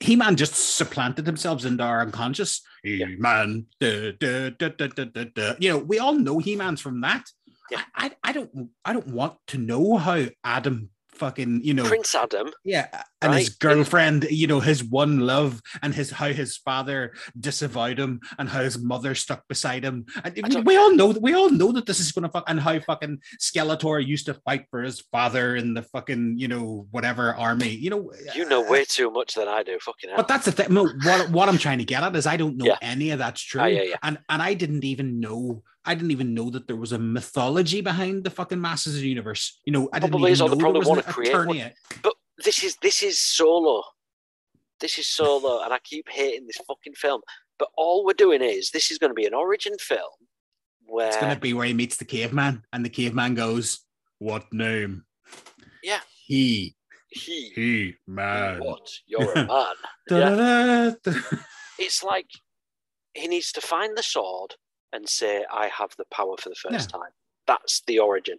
he Man just supplanted themselves into our unconscious. He Man, you know, we all know He Man's from that. Yeah. I, I don't, I don't want to know how Adam fucking you know Prince Adam. Yeah, and right? his girlfriend, you know, his one love, and his how his father disavowed him, and how his mother stuck beside him. And we all know that we all know that this is gonna fuck, and how fucking Skeletor used to fight for his father in the fucking you know whatever army. You know, you know way too much than I do. Fucking hell. But that's the thing. what what I'm trying to get at is I don't know yeah. any of that's true, ah, yeah, yeah. and and I didn't even know I didn't even know that there was a mythology behind the fucking Masters of the Universe. You know, I didn't probably even know probably want to create one. But this is this is solo. This is solo, and I keep hating this fucking film. But all we're doing is this is going to be an origin film where it's going to be where he meets the caveman, and the caveman goes, "What name?" Yeah, he. He. He man. What? You're a man. yeah. it's like he needs to find the sword and say, I have the power for the first yeah. time. That's the origin.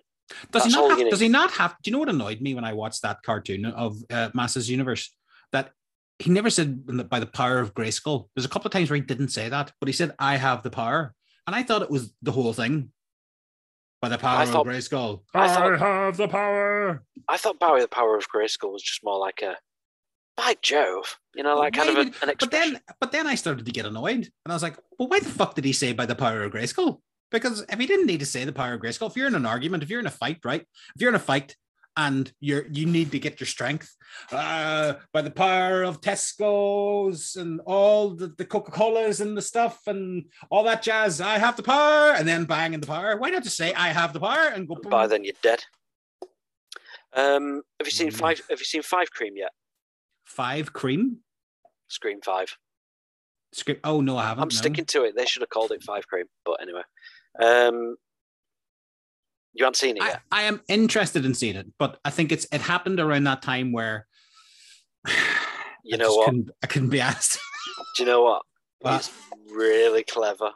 Does That's he not have, does he not have do you know what annoyed me when I watched that cartoon of uh, Masters Universe? That he never said by the power of Grayskull. There's a couple of times where he didn't say that, but he said, I have the power. And I thought it was the whole thing. By the power thought, of Grayskull. I, thought, I have the power. I thought by the power of Grayskull was just more like a by Jove, you know, like kind of a, an But then, but then I started to get annoyed, and I was like, "Well, why the fuck did he say by the power of Grayskull? Because if he didn't need to say the power of Grayskull, if you're in an argument, if you're in a fight, right? If you're in a fight and you're you need to get your strength uh, by the power of Tesco's and all the, the Coca Colas and the stuff and all that jazz, I have the power, and then bang in the power. Why not just say I have the power and go? by then you're dead. Um, have you seen Mm. five? Have you seen Five Cream yet? Five cream Scream Five. script. Oh no, I haven't. I'm no. sticking to it. They should have called it Five Cream, but anyway. Um, you haven't seen it I, yet. I am interested in seeing it, but I think it's it happened around that time where You I know what? Couldn't, I couldn't be asked. Do you know what? What? It's really clever.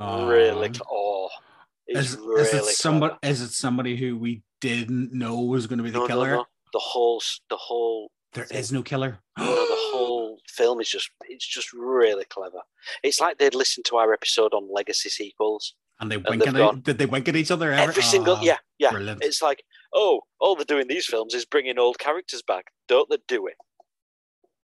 Aw. Really, oh, Is, really is it clever. somebody? Is it somebody who we didn't know was going to be the No, no, killer? no. The whole, the whole, There is no killer. the whole film is just, it's just really clever. It's like they'd listened to our episode on legacy sequels. and they and wink they've at gone- Did they wink at each other? Ever? Every single, Oh, yeah, yeah. brilliant. It's like, oh, all they're doing these films is bringing old characters back. Don't they do it?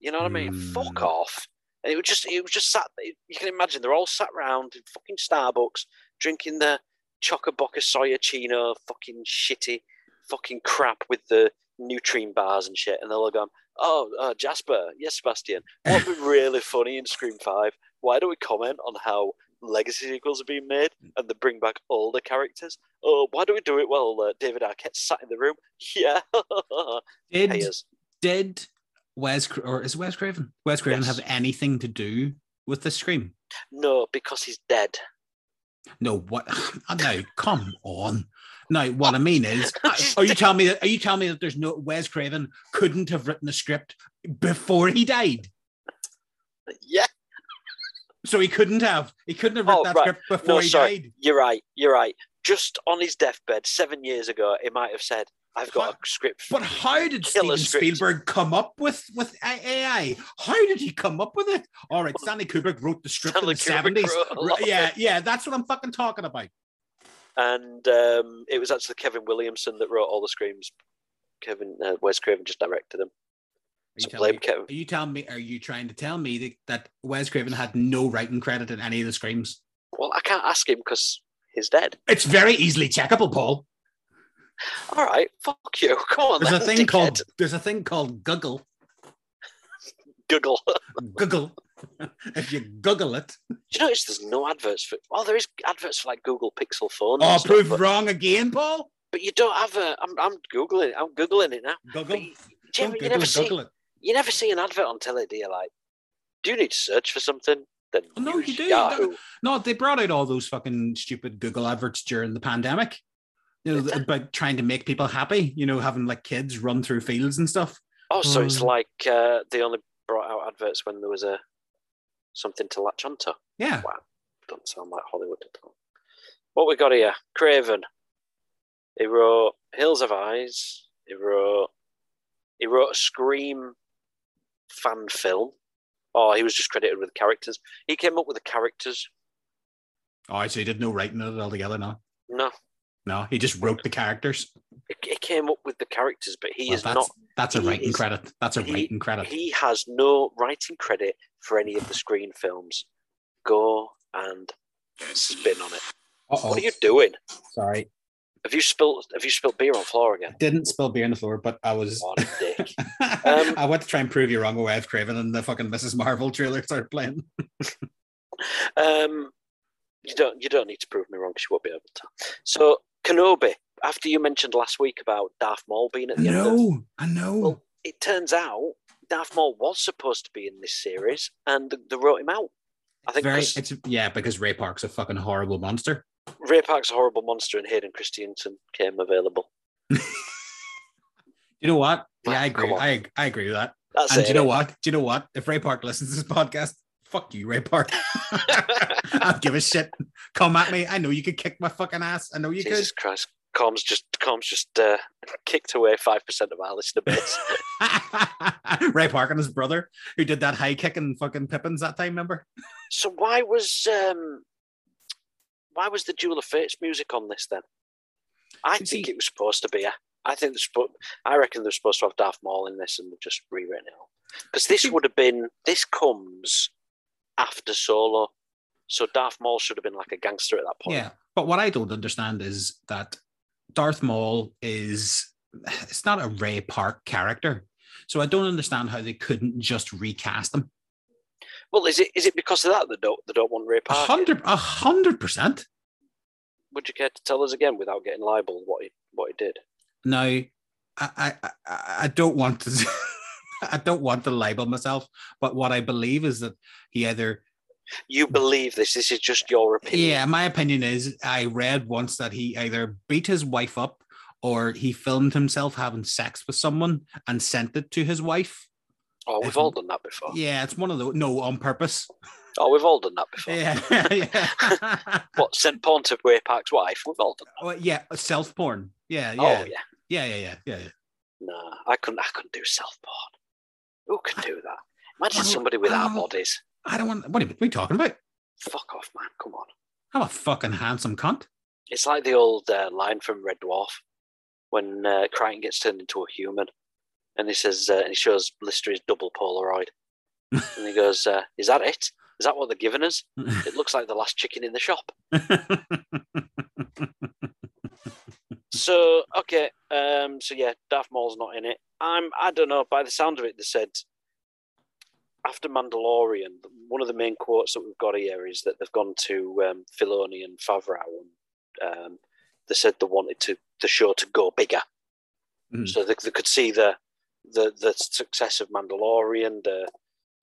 You know what I mean? Fuck Hmm. off. And it was just, it was just sat. You can imagine they're all sat round in fucking Starbucks drinking their Chocoboca Soya Chino, fucking shitty, fucking crap with the Nutrient bars and shit, and they'll all go, "Oh, uh, Jasper, yes, Sebastian, what would be really funny in Scream Five? Why don't we comment on how legacy sequels are being made and they bring back older characters? Oh, why do we do it while uh, David Arquette sat in the room? Yeah, Did did Wes or is Wes Craven? Wes Craven Yes. have anything to do with the scream? No, because he's dead. No, what? No, come on. No, what I mean is, are you telling me that? Are you telling me that there's no Wes Craven couldn't have written the script before he died? Yeah, So he couldn't have. He couldn't have written Oh, that right. script before no, he sorry, died. you're right. You're right. Just on his deathbed seven years ago, he might have said, "I've got a script." But how did Steven script. Spielberg come up with with AI? How did he come up with it? All right, Stanley Kubrick wrote the script Stanley in the seventies. wrote a lot of Yeah, yeah, that's what I'm fucking talking about. And um, it was actually Kevin Williamson that wrote all the screams. Kevin uh, Wes Craven just directed them. Are you, So blame me, Kevin. are you telling me? Are you trying to tell me that, that Wes Craven had no writing credit in any of the screams? Well, I can't ask him because he's dead. It's very easily checkable, Paul. All right, fuck you. Come on, There's a thing dickhead. called there's a thing called Google. Google. Google. if you Google it, Do you notice there's no adverts for? Oh, there is adverts for like Google Pixel phone. oh, stuff, prove but, wrong again, Paul. but you don't have a. I'm, I'm googling. it. I'm googling it now. Google. You, do you, never see. Google it. You never see an advert on telly, do you? Like, do you need to search for something? Then Oh, no, you do. Yahoo. No, they brought out all those fucking stupid Google adverts during the pandemic. You know, about trying to make people happy. You know, having like kids run through fields and stuff. Oh, so it's Um, like uh, they only brought out adverts when there was a something to latch onto. Yeah. Wow. Don't sound like Hollywood at all. What we got here? Craven. He wrote Hills Have Eyes. He wrote. He wrote a Scream fan film. Oh, he was just credited with characters. He came up with the characters. Oh, so he did no writing it altogether. No, No, no, he just wrote the characters. he came up with the characters, but he Well, is that's, not. That's a writing is- credit. That's a he- writing credit. He has no writing credit for any of the Scream films. Go and spin on it. Uh-oh. What are you doing? Sorry, Have you spilled? Have you spilled beer on the floor again? didn't spill beer on the floor, but I was. What a dick. Um, I went to try and prove you wrong with Wes Craven, and the fucking Mrs. Marvel trailer started playing. Um, you don't. You don't need to prove me wrong. 'cause you won't be able to. So Kenobi. After you mentioned last week about Darth Maul being at the end of No, I know. Well, it turns out Darth Maul was supposed to be in this series, and they wrote him out. I think Very, it's yeah, because Ray Park's a fucking horrible monster. Ray Park's a horrible monster, and Hayden Christensen came available. You know what? Yeah, Ah, I agree. I I agree with that. That's and it. do you know what? Do you know what? If Ray Park listens to this podcast, fuck you, Ray Park. I don't give a shit. Come at me. I know you could kick my fucking ass. I know you could. Jesus Christ. Corm's just Corm's just uh, kicked away five percent of our listener base. could. Ray Park and his brother, who did that high kick and fucking Pippins that time, remember? so why was um why was the Duel of Fates music on this then? I think it was supposed to be. A, I think they're. I reckon they're supposed to have Darth Maul in this, and they've just rewritten it all. Because this would have been. This comes after Solo, so Darth Maul should have been like a gangster at that point. Yeah, but what I don't understand is that Darth Maul is. It's not a Ray Park character, so I don't understand how they couldn't just recast him. Well, is it is it because of that they don't they don't want Ray Park? a hundred percent. Would you care to tell us again without getting libeled what he what he did? Now, I, I, I, I don't want to, I don't want to label myself, but what I believe is that he either, You believe this? This is just your opinion. yeah, my opinion is, I read once that he either beat his wife up or he filmed himself having sex with someone and sent it to his wife. Oh, we've all done that before. Yeah, it's one of those. No, on purpose. Oh, we've all done that before. Yeah, yeah. What sent porn to Ray Park's wife? We've all done. Well, yeah, self porn. Yeah, yeah, Oh yeah. yeah, yeah, yeah, yeah, yeah. Nah, I couldn't. I couldn't do self porn. Who can do that? Imagine somebody with our bodies. I don't want. What are, you, what are you talking about? Fuck off, man. Come on. I'm a fucking handsome cunt. It's like the old uh, line from Red Dwarf when uh, Kryten gets turned into a human, and he says, uh, and he shows Lister his double Polaroid, and he goes, uh, "Is that it? Is that what they're giving us? It looks like the last chicken in the shop." So okay, um, so yeah, Darth Maul's not in it. I'm. I don't know. By the sound of it, they said after Mandalorian, one of the main quotes that we've got here is that they've gone to um, Filoni and Favreau, and um, they said they wanted to the show to go bigger, Mhm. so they, they could see the the the success of Mandalorian, the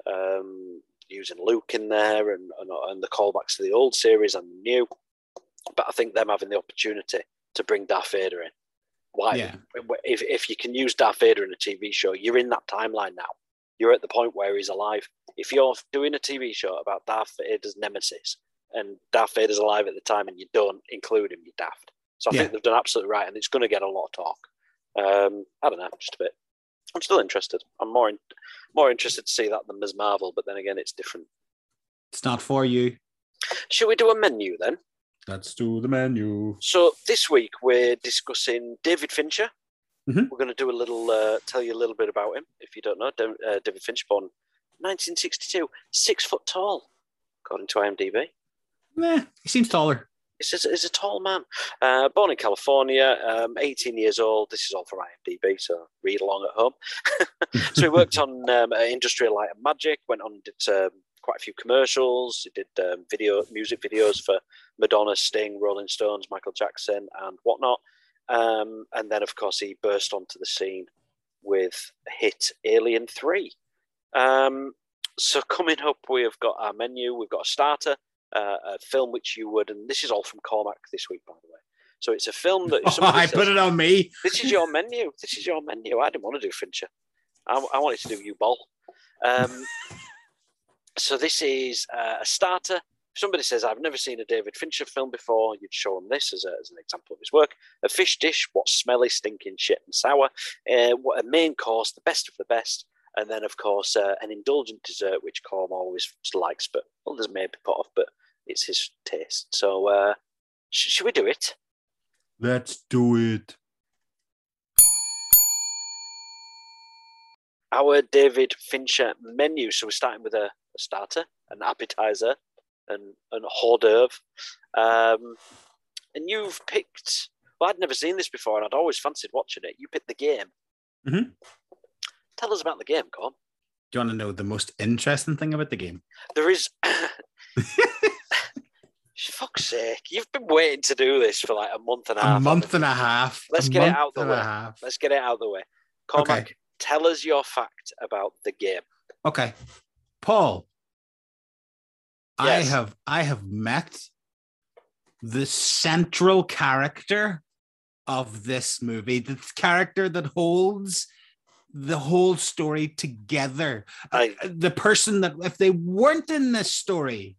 um, using Luke in there, and, and and the callbacks to the old series and the new. But I think them having the opportunity to bring Darth Vader in. Why? Yeah. If, if you can use Darth Vader in a TV show, you're in that timeline now. You're at the point where he's alive. If you're doing a TV show about Darth Vader's nemesis and Darth Vader's alive at the time and you don't include him, you're daft. So I Yeah. think they've done absolutely right and it's going to get a lot of talk. Um, I don't know, just a bit. I'm still interested. I'm more in, more interested to see that than Ms. Marvel, but then again, it's different. it's not for you. Should we do a menu then? Let's do the menu. So this week we're discussing David Fincher. Mhm. We're going to do a little, uh, tell you a little bit about him if you don't know. Uh, David Fincher, born 1962, six foot tall, according to IMDb. Nah, he seems taller. He's a, he's a tall man. Uh, born in California, um, 18 years old. This is all from IMDb, so read along at home. so he worked on um, Industrial Light and Magic, went on and did um, quite a few commercials. He did um, video music videos for Madonna, Sting, Rolling Stones, Michael Jackson, and whatnot. Um, and then, of course, he burst onto the scene with hit Alien 3. Um, so, coming up, we have got our menu. We've got a starter, uh, a film which you would, and this is all from Cormac this week, by the way. So, it's a film that Oh, I says- put it on me. this is your menu. This is your menu. I didn't want to do Fincher. I, I wanted to do Uwe Boll. Um, so this is uh, a starter. If somebody says, I've never seen a David Fincher film before, you'd show them this as, a, as an example of his work. A fish dish, what's smelly, stinking, shit, and sour. Uh, what a main course, the best of the best. And then, of course, uh, an indulgent dessert, which Corm always likes, but others may be put off, but it's his taste. So, uh, sh- should we do it? Let's do it. our David Fincher menu. So we're starting with a, a starter, an appetizer, and an hors d'oeuvre. Um, and you've picked. Well, I'd never seen this before, and I'd always fancied watching it. You picked the game. Mhm. Tell us about the game, Corm. Do you want to know the most interesting thing about the game? There is. Fuck's sake! You've been waiting to do this for like a month and a half. A month and a half. Let's a get it out the way. half. Let's get it out of the way. Cormac, Okay. tell us your fact about the game. Okay, Paul. Yes. I have I have met the central character of this movie, the character that holds the whole story together. Uh, I, The person that if they weren't in this story,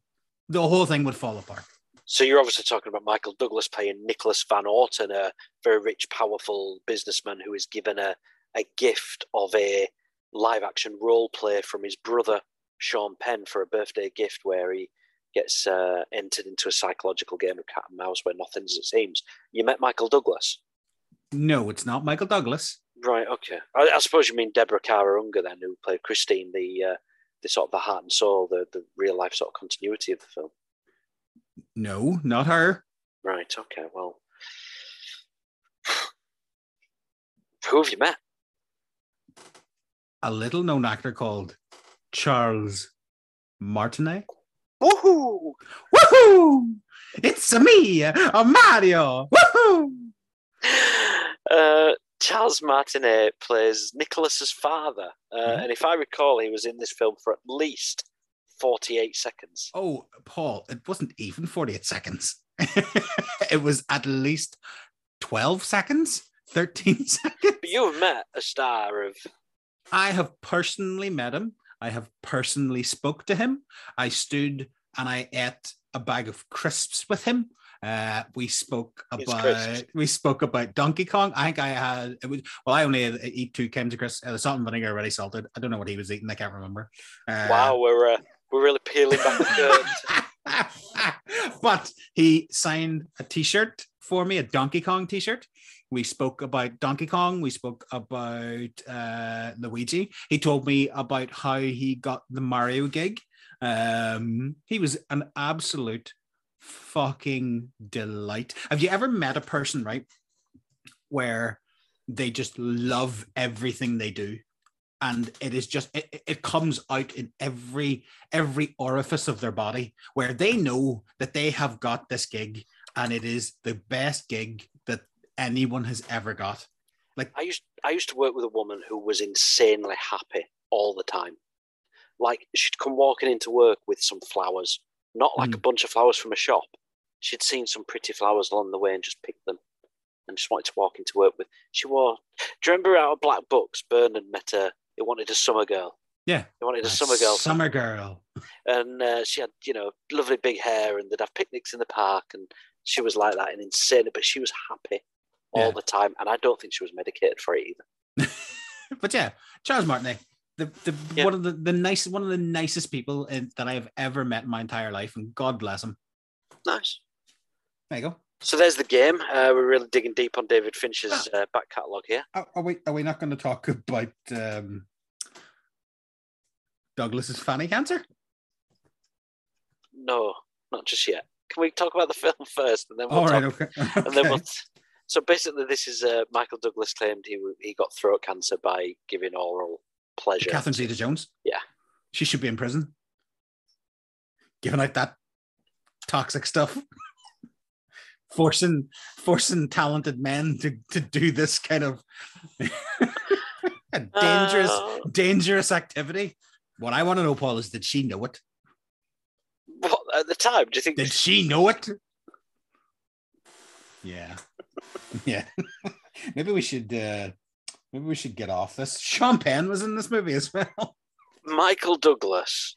the whole thing would fall apart. So you're obviously talking about Michael Douglas playing Nicholas Van Orton, a very rich, powerful businessman who is given a, a gift of a live action role play from his brother Sean Penn for a birthday gift where he gets uh, entered into a psychological game of cat and mouse where nothing's it seems. You met Michael Douglas. No, it's not Michael Douglas. Right. Okay. I, I suppose you mean Deborah Kara Unger then, who played Christine, the uh, the sort of the heart and soul, the the real life sort of continuity of the film. No, not her. Right. Okay. Well, who have you met? A little known actor called Charles Martinet. Woohoo! Woohoo! It's me, a Mario. Woohoo! Uh, Charles Martinet plays Nicholas's father, uh, Mhm. and if I recall, he was in this film for at least forty-eight seconds. Oh, Paul, it wasn't even 48 seconds. it was at least 12 seconds, 13 seconds. But you have met a star of I have personally met him. I have personally spoke to him. I stood and I ate a bag of crisps with him. Uh, we spoke about we spoke about Donkey Kong. I think I had it was well. I only eat two cans of crisps. Uh, salt and vinegar already salted. I don't know what he was eating. I can't remember. Uh, wow. We're uh, we're really peeling back the curtain. but he signed a T-shirt for me, a Donkey Kong T-shirt. We spoke about Donkey Kong. We spoke about uh, Luigi. He told me about how he got the Mario gig. Um, he was an absolute fucking delight. Have you ever met a person, right, where they just love everything they do? And it is just it, it- comes out in every every orifice of their body where they know that they have got this gig and it is the best gig that anyone has ever got. Like I used I used to work with a woman who was insanely happy all the time. Like she'd come walking into work with some flowers, not like a bunch of flowers from a shop. She'd seen some pretty flowers along the way and just picked them, and just wanted to walk into work with. She wore. Do you remember out of Black Books, Bernard met her, He wanted a summer girl. Yeah. He wanted a A summer girl, Summer girl. and uh, she had you know lovely big hair, and they'd have picnics in the park, and she was like that and insane, but she was happy all Yeah. the time, and I don't think she was medicated for it either. but yeah, Charles Martinet, the, the Yeah. one of the, the nice one of the nicest people in, that I have ever met in my entire life, and God bless him. Nice. There you go. So there's the game. Uh, we're really digging deep on David Fincher's uh, back catalogue here. Are, are we are we not going to talk about um, Douglas's fanny cancer? No, not just yet. Can we talk about the film first, and then we'll All right, talk, okay. and then we'll. So basically, this is uh, Michael Douglas claimed he he got throat cancer by giving oral pleasure. Catherine Zeta-Jones. Yeah. she should be in prison, giving out that toxic stuff, forcing forcing talented men to to do this kind of dangerous Uh, dangerous activity. What I want to know, Paul, is did she know it? what, at the time, do you think? Did she know it? Yeah, yeah. maybe we should. uh Maybe we should get off this. Sean Penn was in this movie as well. Michael Douglas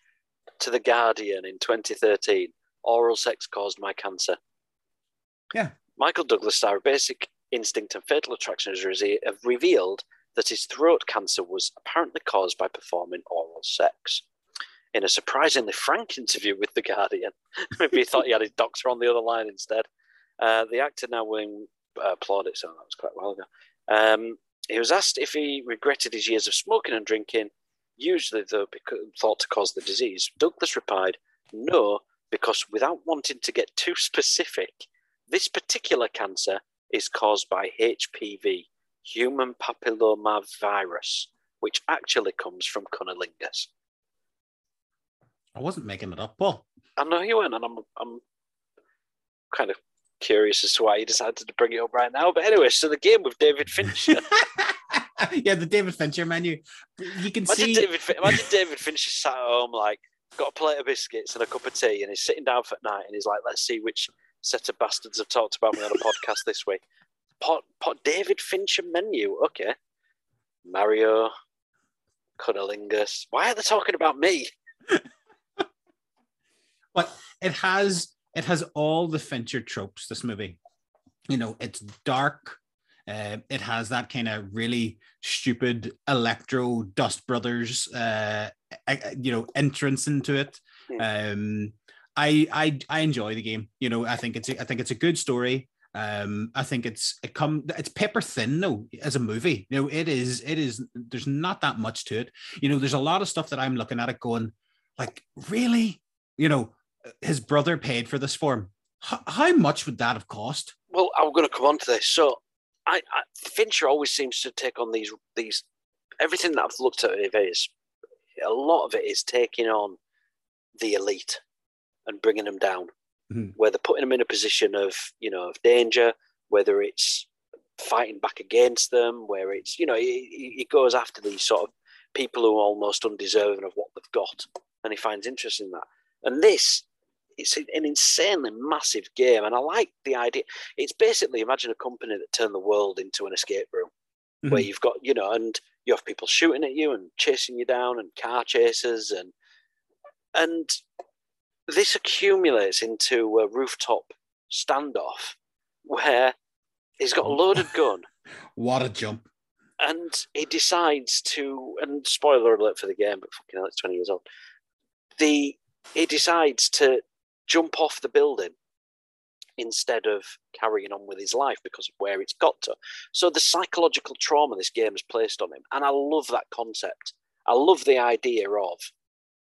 to the Guardian in 2013. Oral sex caused my cancer. Yeah. Michael Douglas, star of Basic Instinct and Fatal Attraction, has revealed that his throat cancer was apparently caused by performing oral sex. In a surprisingly frank interview with The Guardian, maybe he thought he had his doctor on the other line instead. Uh, the actor now winning uh, plaudits, so that was quite a while ago. Um, he was asked if he regretted his years of smoking and drinking, usually though because, thought to cause the disease. Douglas replied, "No, because without wanting to get too specific, this particular cancer is caused by HPV, human papilloma virus, which actually comes from cunnilingus." I wasn't making it up, Paul. I know you weren't, and I'm I'm kind of curious as to why you decided to bring it up right now. But anyway, so the game with David Fincher. yeah, the David Fincher menu. You can Imagine see. David, imagine David Fincher sat at home, like, got a plate of biscuits and a cup of tea, and he's sitting down for night, and he's like, let's see which set of bastards have talked about me on a podcast this week. Pot, pot David Fincher menu, okay. Mario, Cunnilingus. Why are they talking about me? but it has it has all the Fincher tropes. This movie, you know, it's dark. Uh, it has that kind of really stupid electro Dust Brothers, uh, you know, entrance into it. Hmm. Um, I I I enjoy the game. You know, I think it's a, I think it's a good story. Um, I think it's it come it's paper thin though as a movie. You know, it is it is. There's not that much to it. You know, there's a lot of stuff that I'm looking at it going, like, really? You know, his brother paid for this for him. How, how much would that have cost? Well, I'm going to come on to this. So, I, I Fincher always seems to take on these these everything that I've looked at of is a lot of it is taking on the elite and bringing them down, Mhm. where they're putting them in a position of you know of danger, whether it's fighting back against them, where it's you know he goes after these sort of people who are almost undeserving of what they've got, and he finds interest in that. And this, it's an insanely massive game, and I like the idea. It's basically imagine a company that turned the world into an escape room where Mhm. you've got you know and you have people shooting at you and chasing you down and car chases and and this accumulates into a rooftop standoff where he's got a loaded gun What a jump! and he decides to and spoiler alert for the game but fucking hell it's 20 years old the he decides to jump off the building instead of carrying on with his life because of where it's got to so the psychological trauma this game has placed on him and i love that concept i love the idea of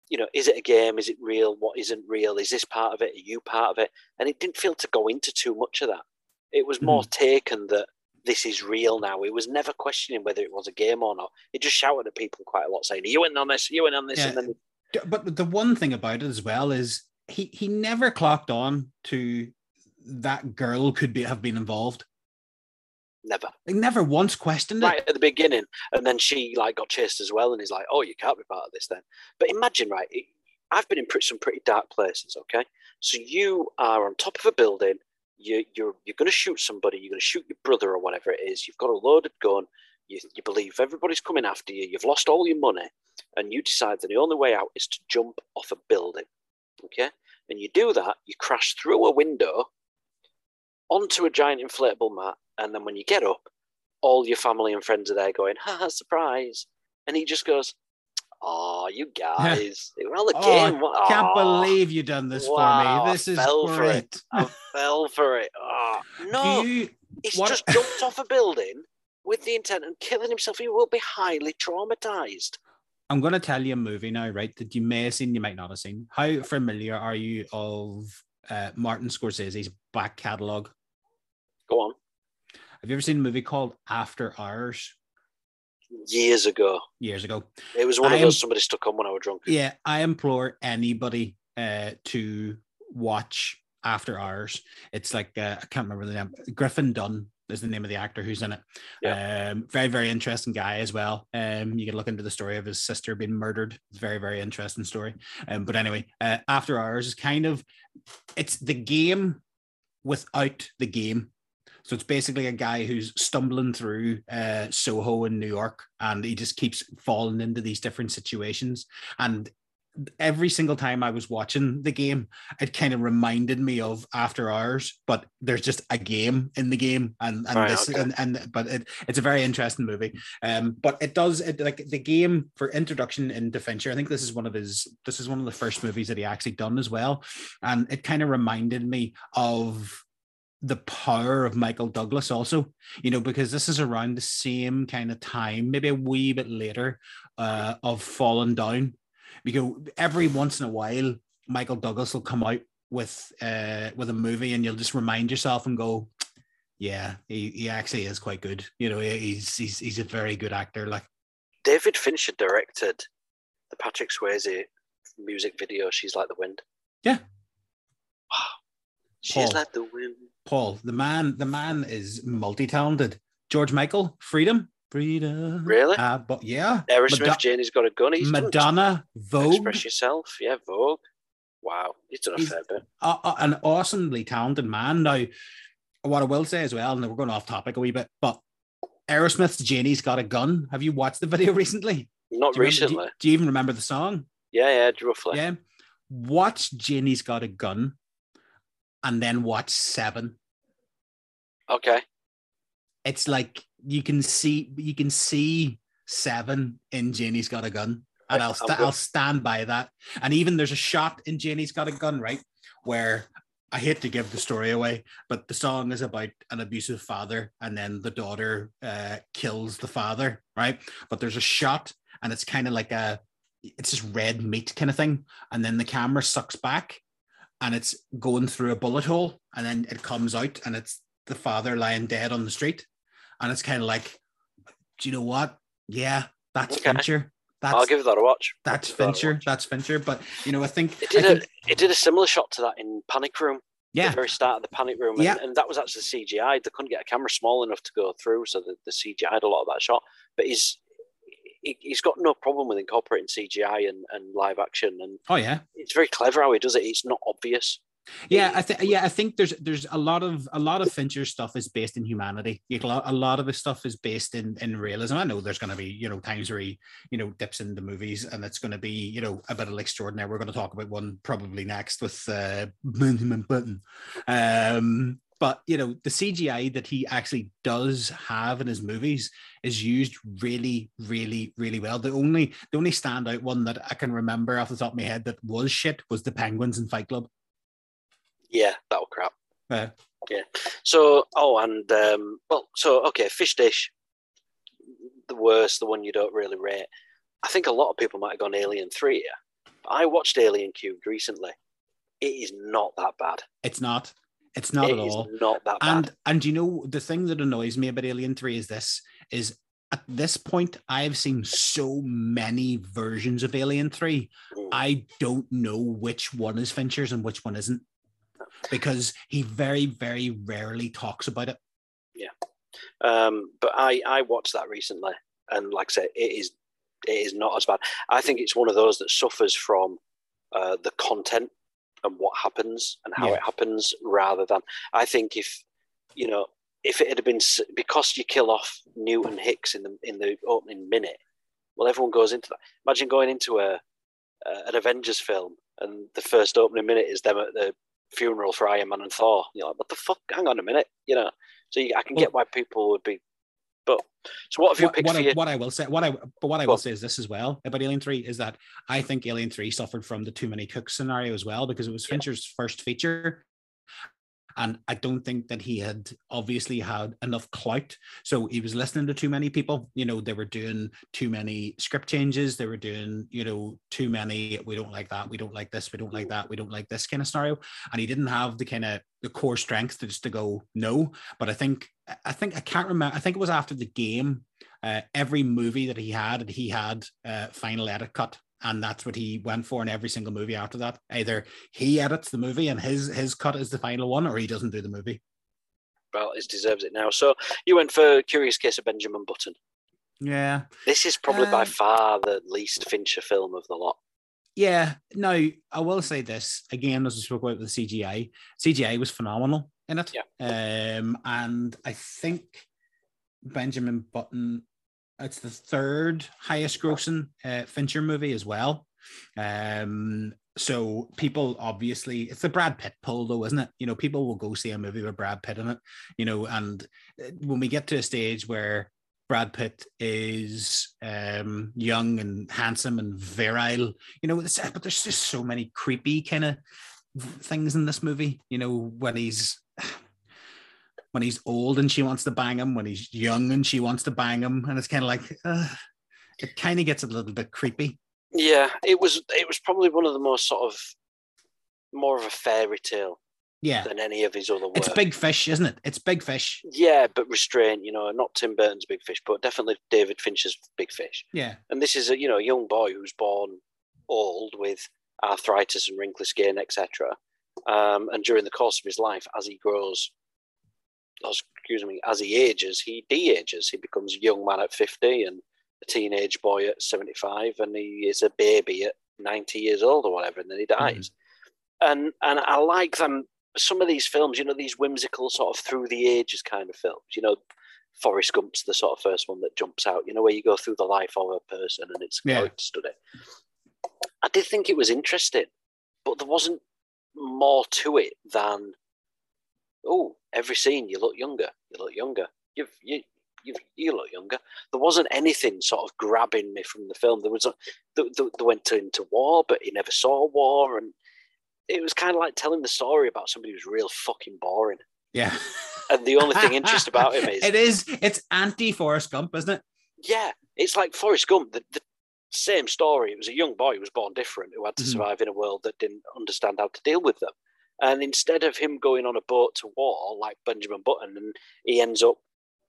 you know is it a game is it real what isn't real is this part of it are you part of it and it didn't feel to go into too much of that it was more hmm. taken that this is real now. It was never questioning whether it was a game or not. It just shouted at people quite a lot, saying, "Are you in on this? Are you in on this?" Yeah. And then But the one thing about it as well is he he never clocked on to that girl could be have been involved. never. He never once questioned it. Right at the beginning, and then she like got chased as well, and he's like, "Oh, you can't be part of this then." But imagine, right? it- I've been in some pretty dark places. Okay, so you are on top of a building. You, you're you're going to shoot somebody. You're going to shoot your brother or whatever it is. You've got a loaded gun. You, you believe everybody's coming after you. You've lost all your money, and you decide that the only way out is to jump off a building. Okay, and you do that. You crash through a window onto a giant inflatable mat, and then when you get up, all your family and friends are there going, "Ha, surprise!" And he just goes, "Oh, you guys, was all a Oh, game. I can't Aw." believe you done this Wow, for me. I This is fell for great. it. I fell for it. Oh, no, you he's what- just jumped off a building with the intent of killing himself. He will be highly traumatized. I'm going to tell you a movie now, right? That you may have seen, you might not have seen. How familiar are you of uh, Martin Scorsese's back catalogue? Go on. Have you ever seen a movie called After Hours Years ago, years ago? it was one of those somebody stuck on when I was drunk. Yeah, I implore anybody uh, to watch After Hours. It's like uh, I can't remember the name. Griffin Dunne is the name of the actor who's in it. Um, very very interesting guy as well. Um, you can look into the story of his sister being murdered. It's a very very interesting story. Um, but anyway, uh, After Hours is kind of it's the game without the game. So it's basically a guy who's stumbling through uh, Soho in New York, and he just keeps falling into these different situations. And every single time I was watching the game, it kind of reminded me of After Hours, but there's just a game in the game, and and Right, this okay. and, and but it, it's a very interesting movie. Um, but it does it like the game for introduction into Fincher. I think this is one of his this is one of the first movies that he actually done as well, and it kind of reminded me of the power of Michael Douglas also, you know, because this is around the same kind of time, maybe a wee bit later, uh, of Falling Down. Because every once in a while, Michael Douglas will come out with uh with a movie and you'll just remind yourself and go, Yeah, he, he actually is quite good. You know, he's he's he's a very good actor. Like David Fincher directed the Patrick Swayze music video. She's like the wind. Yeah. Wow. She's Paul. like the wind. Paul, the man, the man is multi-talented. George Michael, Freedom. Freedom. Really? Uh, but yeah. Aerosmith, Mado- Janie's got a gun. He's Madonna, Vogue. Express yourself. Yeah, Vogue. Wow, he's done a He's- fair bit. a- a- an awesomely talented man. Now, what I will say as well, and we're going off topic a wee bit, but Aerosmith's Janie's Got a Gun. Have you watched the video recently? Not Do you, remember, do, recently. do you even remember the song? Yeah, yeah, roughly. Yeah. Watch Janie's Got a Gun and then watch Seven. Okay. It's like you can see you can see Seven in Janie's Got a Gun. And I- I'll, good. I'll stand by that. And even there's a shot in Janie's Got a Gun, right? Where I hate to give the story away, but the song is about an abusive father, and then the daughter uh, kills the father, right? But there's a shot, and it's kind of like a, it's just red meat kind of thing, and then the camera sucks back, and it's going through a bullet hole, and then it comes out, and it's the father lying dead on the street, and it's kind of like, do you know what? Yeah, that's Okay. Fincher. That's I'll give that a watch. that's I'll that Fincher. watch. That's Fincher. But you know, I think It I did think- a it did a similar shot to that in Panic Room. yeah, the very start of the Panic Room, and, Yeah. and that was actually CGI. They couldn't get a camera small enough to go through, so the, the CGI'd a lot of that shot. But he's he, he's got no problem with incorporating CGI and, and live action, and oh yeah, it's very clever how he does it. It's not obvious. Yeah. I think yeah, I think there's there's a lot of a lot of Fincher stuff is based in humanity. A lot of his stuff is based in in realism. I know there's going to be you know times where he you know dips into movies, and it's going to be you know a bit of extraordinary. We're going to talk about one probably next with uh, Benjamin Button. Um, but you know the CGI that he actually does have in his movies is used really, really, really well. The only the only standout one that I can remember off the top of my head that was shit was the Penguins in Fight Club. Yeah, that was crap. Yeah. So, oh, and um, well, so okay, fish dish, the worst, the one you don't really rate. I think a lot of people might have gone Alien Three here. I watched Alien Cubed recently. It is not that bad. it's not. It's not It at is all. not that bad. And and you know the thing that annoys me about Alien Three is this: is at this point I've seen so many versions of Alien Three. Mm. I don't know which one is Fincher's and which one isn't, because he very very rarely talks about it. Yeah. Um, but I I watched that recently, and like I said, it is it is not as bad. I think it's one of those that suffers from uh, the content and what happens and how Yeah. it happens, rather than I think if you know if it had been because you kill off Newt and Hicks in the in the opening minute, well, everyone goes into that. Imagine going into a uh, an Avengers film and the first opening minute is them at the funeral for Iron Man and Thor. You're like, what the fuck? Hang on a minute, you know. So you, I can get why people would be, but so what have you what, picked what, I, what I will say, what I but what I will say is this as well about Alien Three is that I think Alien Three suffered from the too many cooks scenario as well because it was Yeah. Fincher's first feature, and I don't think that he had obviously had enough clout. So he was listening to too many people. You know, they were doing too many script changes. They were doing you know too many. We don't like that. We don't like this. We don't like that. We don't like this kind of scenario. And he didn't have the kind of the core strength to just to go no. But I think I think I can't remember. I think it was after the game uh, every movie that he had, he had uh, final edit cut, and that's what he went for in every single movie after that. Either he edits the movie and his his cut is the final one, or he doesn't do the movie. Well, it deserves it now. So you went for Curious Case of Benjamin Button. Yeah, This is probably by Uh, far the least Fincher film of the lot. yeah. Now I will say this again, as we spoke about with the CGI. CGI was phenomenal in it. Yeah. Um, and I think Benjamin Button, it's the third highest grossing uh, Fincher movie as well. Um, so people obviously it's the Brad Pitt pull though, isn't it? You know, people will go see a movie with Brad Pitt in it, you know, and uh, when we get to a stage where Brad Pitt is um, young and handsome and virile, you know, but there's just so many creepy kind of things in this movie, you know, when he's when he's old and she wants to bang him, when he's young and she wants to bang him, and it's kind of like uh, it kind of gets a little bit creepy. Yeah, it was. It was probably one of the most sort of more of a fairy tale Yeah, than any of his other work. it's big fish, isn't it? It's big fish. Yeah, but restrained. You know, not Tim Burton's Big Fish, but definitely David Fincher's Big Fish. Yeah, And this is a you know a young boy who's born old with arthritis and wrinkly skin, etc. Um, and during the course of his life, as he grows, excuse me, as he ages, he de-ages. He becomes a young man at fifty and a teenage boy at seventy-five, and he is a baby at ninety years old or whatever, and then he hmm. dies. And and I like them. Some of these films, you know, these whimsical sort of through the ages kind of films. You know, Forrest Gump's the sort of first one that jumps out. You know, where you go through the life of a person and it's Yeah. study. I did think it was interesting, but there wasn't more to it than, oh, every scene you look younger, you look younger, you've you. You, you look younger. There wasn't anything sort of grabbing me from the film. There was a, they, they, they went into war, but he never saw war, and it was kind of like telling the story about somebody who's real fucking boring. Yeah. And the only thing interesting about him is it is it's anti Forrest Gump, isn't it? yeah, it's like Forrest Gump, the, the same story. It was a young boy who was born different, who had to Mhm. survive in a world that didn't understand how to deal with them. And instead of him going on a boat to war like Benjamin Button, and he ends up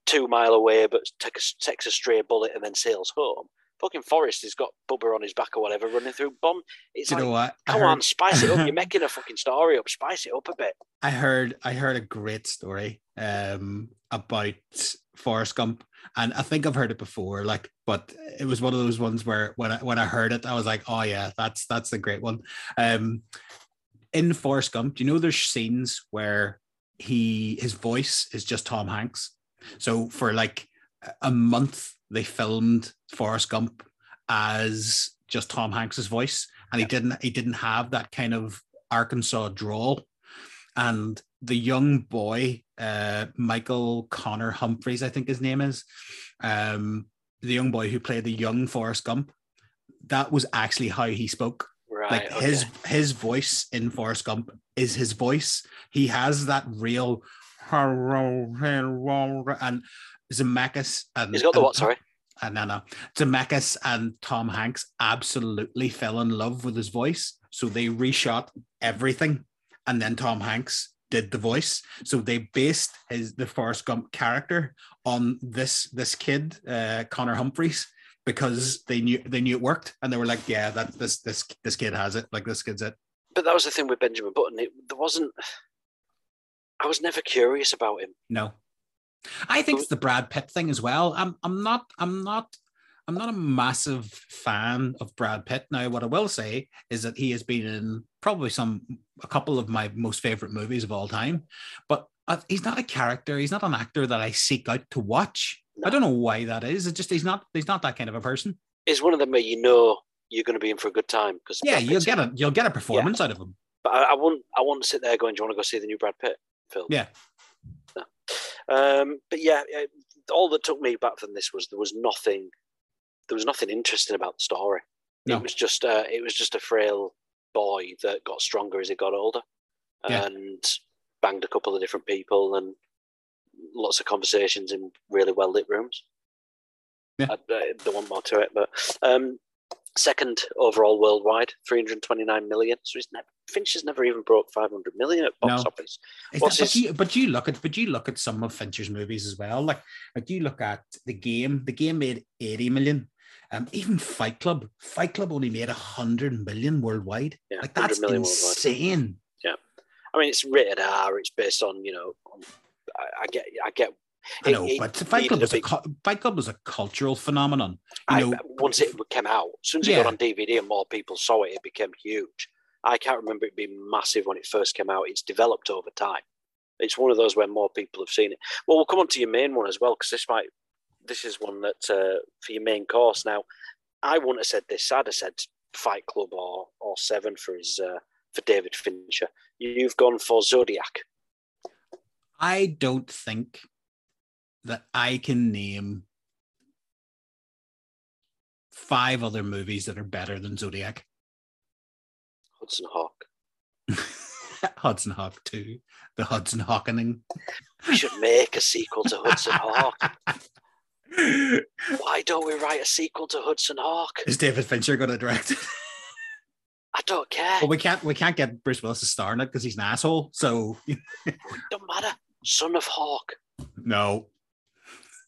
two mile away, but take a, takes a stray bullet and then sails home. Fucking Forrest has got Bubba on his back or whatever, running through bomb. It's Do you like, know what? Come heard, on, spice it up. You're making a fucking story up. Spice it up a bit. I heard I heard a great story um about Forrest Gump. And I think I've heard it before, like, but it was one of those ones where when I when I heard it, I was like, oh yeah, that's that's a great one. Um in Forrest Gump, do you know there's scenes where he his voice is just Tom Hanks? So for like a month, they filmed Forrest Gump as just Tom Hanks's voice, and he didn't he didn't have that kind of Arkansas drawl. And the young boy, uh, Michael Connor Humphreys, I think his name is, um, the young boy who played the young Forrest Gump, that was actually how he spoke Right. like okay. his his voice in Forrest Gump is his voice. He has that real and Zemeckis and He's got the and what? Sorry. no, no. Zemeckis and Tom Hanks absolutely fell in love with his voice, so they reshot everything, and then Tom Hanks did the voice. So they based his the Forrest Gump character on this this kid, uh, Connor Humphreys, because they knew they knew it worked, and they were like, "Yeah, that this this this kid has it. Like this kid's it." But that was the thing with Benjamin Button. It, there wasn't. I was never curious about him. No, I think it's the Brad Pitt thing as well. I'm I'm not I'm not I'm not a massive fan of Brad Pitt. Now, what I will say is that he has been in probably some a couple of my most favorite movies of all time, but uh, he's not a character. He's not an actor that I seek out to watch. I don't know why that is. It's just he's not he's not that kind of a person. He's one of them where you know you're going to be in for a good time because Yeah, you'll get a you'll get a performance out of him. But I, I won't. I won't sit there going, "Do you want to go see the new Brad Pitt film?" Yeah. No. Um, but yeah, yeah, all that took me back from this was there was nothing. There was nothing interesting about the story. No. It was just. Uh, it was just a frail boy that got stronger as he got older, Yeah. and banged a couple of different people and lots of conversations in really well lit rooms. Yeah. I, I don't want more to it, but um, second overall worldwide, 329 million. So he's never, Finch has never even broke 500 million at box No. office. What's not- but, his- you, but you look at but you look at some of Fincher's movies as well. Like like you look at the game. The game made eighty million. Um, even Fight Club. Fight Club only made hundred million worldwide. Yeah, Like that's insane. I mean, it's rated R. It's based on you know. On, I, I get. I get. I know, it but Fight Club was a big- Fight Club was a cultural phenomenon. You I, know, once it came out, as soon as it got on DVD and more people saw it, it became huge. I can't remember it being massive when it first came out. It's developed over time. It's one of those where more people have seen it. Well, we'll come on to your main one as well because this might. This is one that uh, for your main course. Now, I wouldn't have said this. I'd have said Fight Club or or Seven for his uh, for David Fincher. You've gone for Zodiac. I don't think that I can name five other movies that are better than Zodiac. Hudson Hawk. Hudson Hawk 2, the Hudson Hawkening. We should make a sequel to Hudson Hawk. Why don't we write a sequel to Hudson Hawk? Is David Fincher going to direct it? Don't care. Well, we can't we can't get Bruce Willis to star in it because he's an asshole. So don't matter. Son of Hawk. no.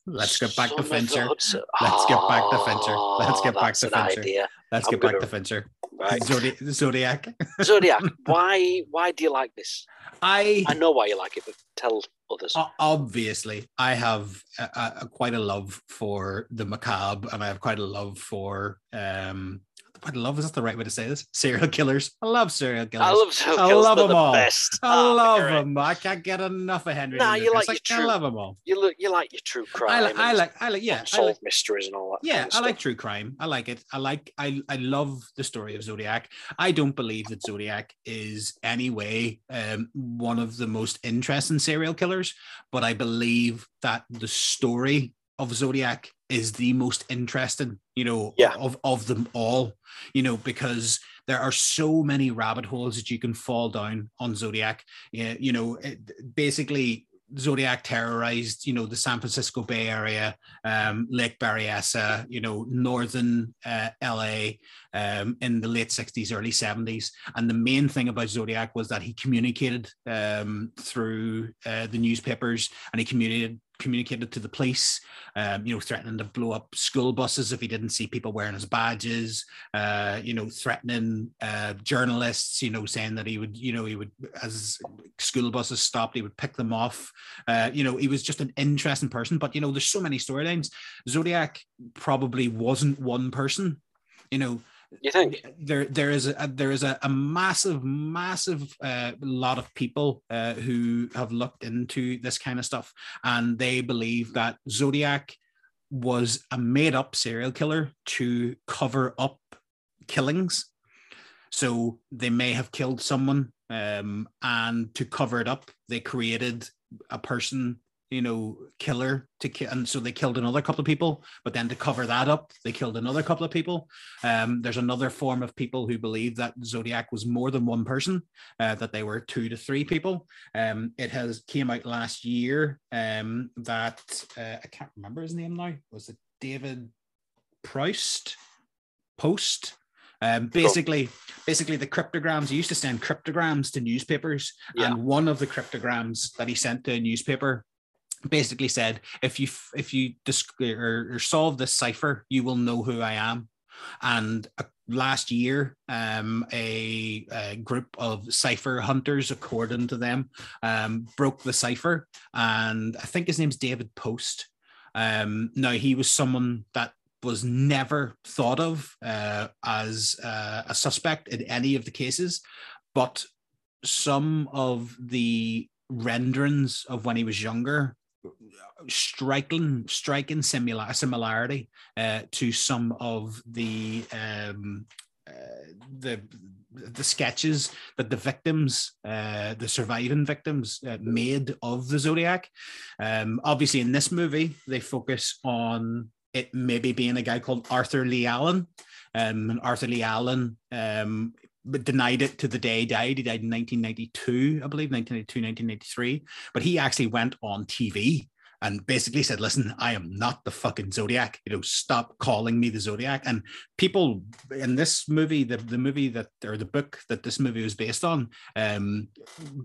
Let's get back Son to Fincher. Let's get back to Fincher. Let's get back to Fincher. Idea. Let's I'm get back gonna- to Fincher. Right. Zodi- Zodiac. Zodiac. Why? Why do you like this? I I know why you like it, but tell others. Obviously i have a, a, a- quite a love for the macabre and i have quite a love for um a love is that the right way to say this serial killers i love serial killers I love serial I killers. love them the all. best. I Ah, love them i can't get enough of henry Nah, you Lucas. like your i true- love them all You look. You like your true crime. I, li- I like i like yeah I like, mysteries and all that. yeah kind of i like true crime i like it i like i i love the story of zodiac i don't believe that zodiac is any way um one of the most interesting serial killers but i believe that the story of zodiac is the most interesting, you know, Yeah. of, of them all, you know, because there are so many rabbit holes that you can fall down on Zodiac. Yeah, you know, it, basically Zodiac terrorized, you know, the San Francisco Bay Area, um, Lake Berryessa, you know, northern uh, LA um, in the late 60s, early 70s. And the main thing about Zodiac was that he communicated um, through uh, the newspapers and he communicated communicated to the police, um, you know, threatening to blow up school buses if he didn't see people wearing his badges, uh, you know, threatening uh, journalists, you know, saying that he would, you know, he would, as school buses stopped, he would pick them off. Uh, you know, he was just an interesting person. But, you know, there's so many storylines. Zodiac probably wasn't one person. You know, You think? there there is a there is a, a massive massive uh, lot of people uh, who have looked into this kind of stuff and they believe that zodiac was a made up serial killer to cover up killings so they may have killed someone um, and to cover it up they created a person you know killer to kill and so they killed another couple of people but then to cover that up they killed another couple of people um, there's another form of people who believe that Zodiac was more than one person, uh, that they were two to three people. Um, it has came out last year um, that uh, I can't remember his name now. Was it David Proust? Post. Um, basically, basically the cryptograms. He used to send cryptograms to newspapers, Yeah. and one of the cryptograms that he sent to a newspaper basically said, "If you if you dis- or, or solve this cipher, you will know who I am." And uh, last year, um, a, a group of cipher hunters, according to them, um, broke the cipher, and I think his name's David Post. Um, now he was someone that was never thought of uh, as uh, a suspect in any of the cases, but some of the renderings of when he was younger striking striking similar similarity uh, to some of the um, uh, the the sketches that the victims, uh, the surviving victims, uh, made of the Zodiac. Um, obviously, in this movie, they focus on it maybe being a guy called Arthur Leigh Allen. Um, and Arthur Leigh Allen um, but denied it to the day he died. He died in 1992, I believe, 1992, 1993. But he actually went on TV and basically said, listen, I am not the fucking Zodiac. You know, stop calling me the Zodiac. And people in this movie, the, the movie that, or the book that this movie was based on, um,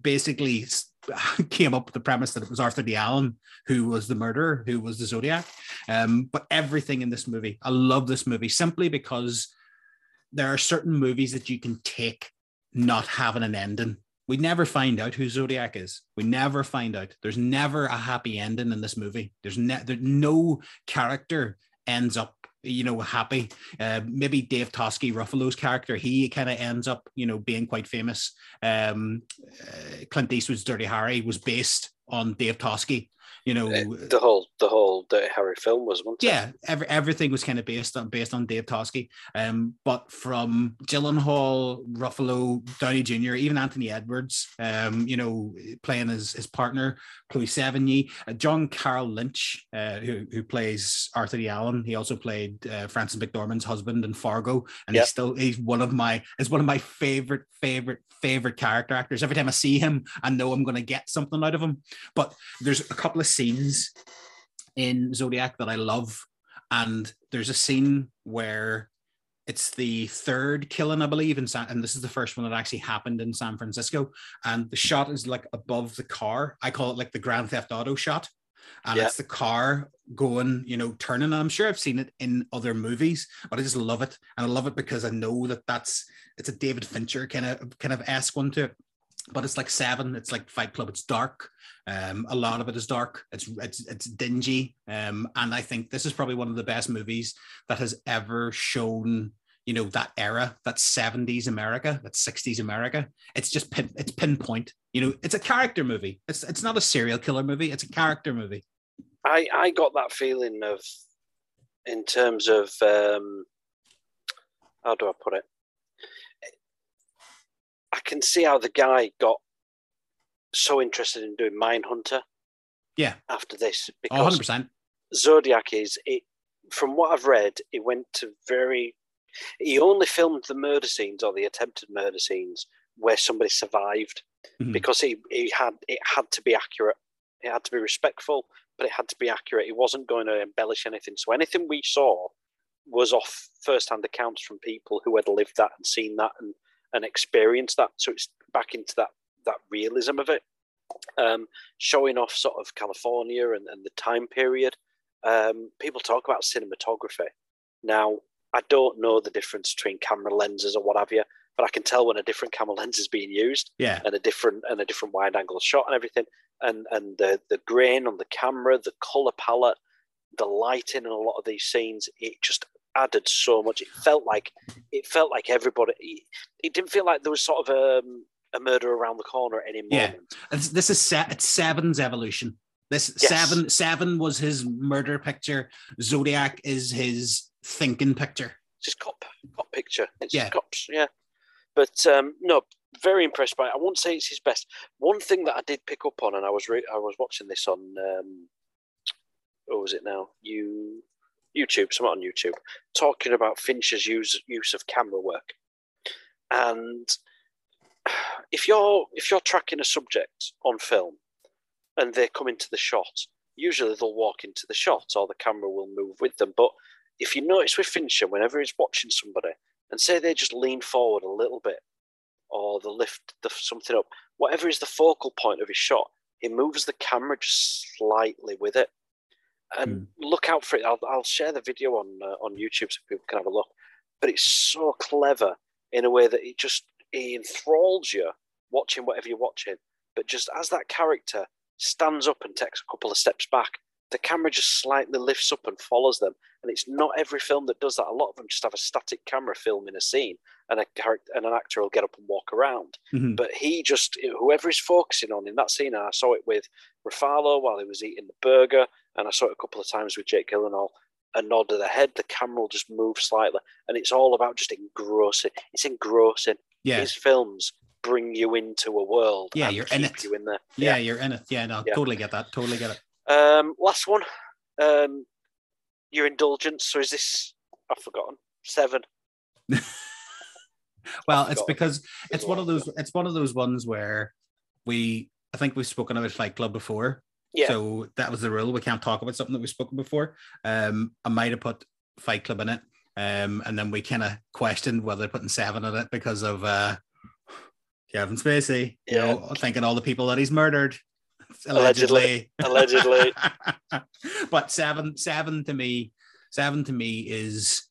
basically came up with the premise that it was Arthur Leigh Allen who was the murderer, who was the Zodiac. Um, but everything in this movie, I love this movie simply because there are certain movies that you can take not having an ending. We never find out who Zodiac is. We never find out. There's never a happy ending in this movie. There's ne- there, no character ends up, you know, happy. Uh, maybe Dave Toschi, Ruffalo's character, he kind of ends up, you know, being quite famous. Um, uh, Clint Eastwood's Dirty Harry was based on Dave Toschi. You know, Uh, The whole the whole Dirty Harry film was one. yeah, every, everything was kind of based on based on Dave Toschi. Um, but from Gyllenhaal, Ruffalo, Downey Jr., even Anthony Edwards, um, you know, playing his his partner, Chloe Sevigny, uh, John Carroll Lynch, uh, who who plays Arthur Leigh Allen. He also played uh, Frances McDormand's husband in Fargo, and Yep. he's still he's one of my is one of my favorite favorite favorite character actors. Every time I see him, I know I'm going to get something out of him. But there's a couple of scenes in Zodiac that I love. And there's a scene where it's the third killing, I believe, in San, and this is the first one that actually happened in San Francisco. And the shot is like above the car. I call it like the Grand Theft Auto shot. And Yeah. it's the car going, you know, turning. And I'm sure I've seen it in other movies, but I just love it. And I love it because I know that that's it's a David Fincher kind of kind of esque one to it. But it's like seven. It's like Fight Club. It's dark. Um, a lot of it is dark. It's it's it's dingy. Um, and I think this is probably one of the best movies that has ever shown you know that era, that 70s America, that 60s America. It's just pin, it's pinpoint. You know, it's a character movie. It's it's not a serial killer movie. It's a character movie. I I got that feeling of, in terms of um, how do I put it? I can see how the guy got so interested in doing Mindhunter Yeah. after this Oh, 100 because percent. Zodiac is it from what I've read, it went to very. He only filmed the murder scenes or the attempted murder scenes where somebody survived Mhm. because he, he had it had to be accurate. It had to be respectful, but it had to be accurate. He wasn't going to embellish anything. So anything we saw was off first-hand accounts from people who had lived that and seen that and, and experience that. So it's back into that that realism of it, um, showing off sort of California and, and the time period. Um, people talk about cinematography. Now, I don't know the difference between camera lenses or what have you, but I can tell when a different camera lens is being used Yeah. and a different and a different wide angle shot and everything and and the the grain on the camera the color palette the lighting in a lot of these scenes it just added so much it felt like it felt like everybody it, didn't feel like there was sort of um, a murder around the corner anymore. Yeah. this is se- it's Seven's evolution. This Yes. Seven Seven was his murder picture. Zodiac is his thinking picture. it's just cop cop picture it's Yeah. cops yeah but um no very impressed by it i won't say it's his best one thing that i did pick up on and i was re- i was watching this on um what was it now you youtube something on youtube talking about fincher's use use of camera work and if you're if you're tracking a subject on film and they come into the shot usually they'll walk into the shot or the camera will move with them but if you notice with Fincher, whenever he's watching somebody, and say they just lean forward a little bit, or they lift the, something up, whatever is the focal point of his shot, he moves the camera just slightly with it. And look out for it. I'll, I'll share the video on uh, on YouTube so people can have a look. But it's so clever in a way that it just it enthralls you watching whatever you're watching. But just as that character stands up and takes a couple of steps back, the camera just slightly lifts up and follows them. And it's not every film that does that. A lot of them just have a static camera filming a scene, and a character and an actor will get up and walk around. Mhm. But he just whoever he's focusing on in that scene, and I saw it with Ruffalo while he was eating the burger, and I saw it a couple of times with Jake Gyllenhaal. A nod of the head, the camera will just move slightly, and it's all about just engrossing. It's engrossing. Yeah. His films bring you into a world. Yeah, you're in it. You in there. Yeah, you're in it. Yeah, no, Yeah. totally get that. Totally get it. Um, last one. Um, your indulgence. So is this? I've forgotten. Seven. Well, I've it's forgotten. because it's one of those it's one of those ones where we I think we've spoken about Fight Club before. Yeah. So that was the rule. We can't talk about something that we've spoken before. Um, I might have put Fight Club in it. Um, and then we kind of questioned whether putting seven in it because of uh Kevin Spacey, you know, thinking all the people that he's murdered. Allegedly. Allegedly. but seven, seven to me, seven to me is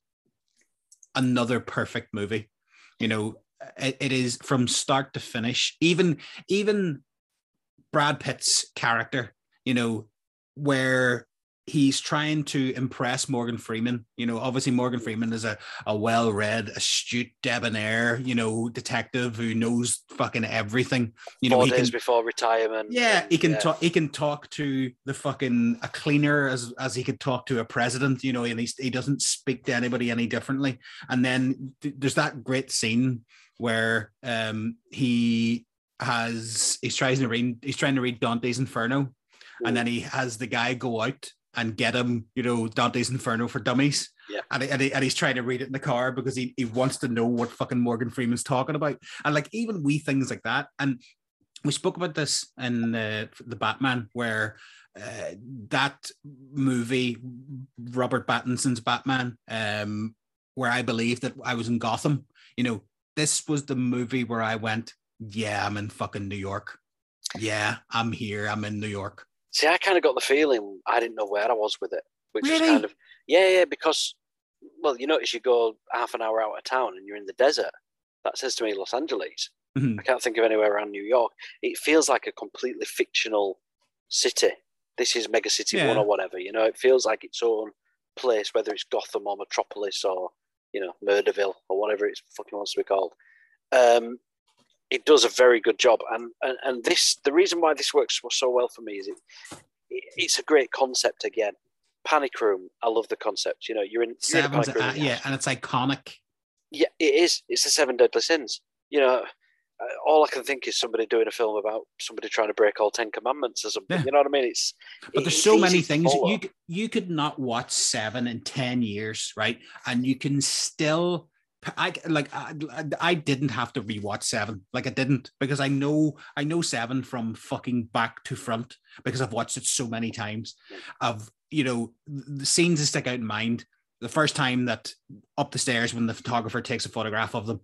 another perfect movie. You know, it, it is from start to finish. Even even Brad Pitt's character, you know, where he's trying to impress Morgan Freeman. You know, obviously Morgan Freeman is a, a well-read, astute, debonair, you know, detective who knows fucking everything. You know, Four he days can before retirement. yeah, he can yeah. talk. He can talk to the fucking a cleaner as as he could talk to a president. You know, and he's, he doesn't speak to anybody any differently. And then th- there's that great scene where um he has he's trying to read he's trying to read Dante's Inferno, and then he has the guy go out and get him, you know, Dante's Inferno for dummies. Yeah. And, he, and, he, and he's trying to read it in the car because he, he wants to know what fucking Morgan Freeman's talking about. And like even wee things like that. And we spoke about this in uh, the Batman, where uh, that movie, Robert Pattinson's Batman, um, where I believe that I was in Gotham. You know, this was the movie where I went, yeah, I'm in fucking New York. Yeah, I'm here. I'm in New York. See, I kind of got the feeling I didn't know where I was with it, which was kind of yeah, yeah. Because well, you notice you go half an hour out of town and you're in the desert. That says to me Los Angeles. Mhm. I can't think of anywhere around New York. It feels like a completely fictional city. This is Mega City Yeah. One or whatever. You know, it feels like its own place, whether it's Gotham or Metropolis or you know Murderville or whatever it fucking wants to be called. Um, it does a very good job, and, and and this the reason why this works so well for me is it, it it's a great concept again. Panic Room, I love the concept. You know, you're in, you're in panic room. uh, yeah, and it's iconic. Yeah, it is. It's the seven deadly sins. You know, uh, all I can think is somebody doing a film about somebody trying to break all Ten Commandments or something. Yeah. You know what I mean? It's But there's it's so many things you you could not watch seven in ten years, right? And you can still. I like I, I didn't have to rewatch seven like I didn't because I know I know seven from fucking back to front because I've watched it so many times. Of you know the scenes that stick out in mind. The first time that up the stairs when the photographer takes a photograph of them,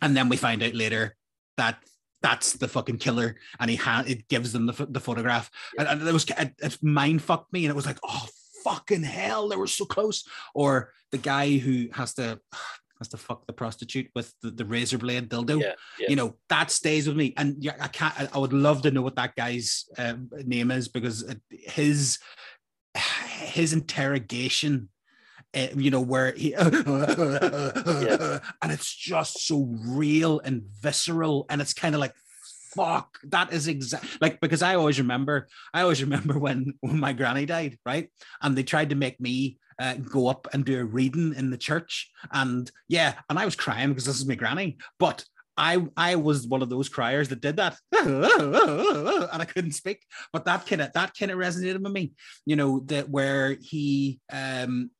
and then we find out later that that's the fucking killer, and he ha- it gives them the, the photograph, and, and it was it, it mind fucked me, and it was like, oh fucking hell, they were so close. Or the guy who has to has to fuck the prostitute with the, the razor blade dildo. Yeah, yeah. You know that stays with me, and yeah, I can't. I- I would love to know what that guy's uh, name is because his his interrogation uh, you know, where he and it's just so real and visceral, and it's kind of like fuck that is exact like because i always remember i always remember when when my granny died right and they tried to make me uh, go up and do a reading in the church. And yeah and i was crying because this is my granny but I, I was one of those criers that did that. And I couldn't speak, but that kind of that kind of resonated with me, you know, that where he um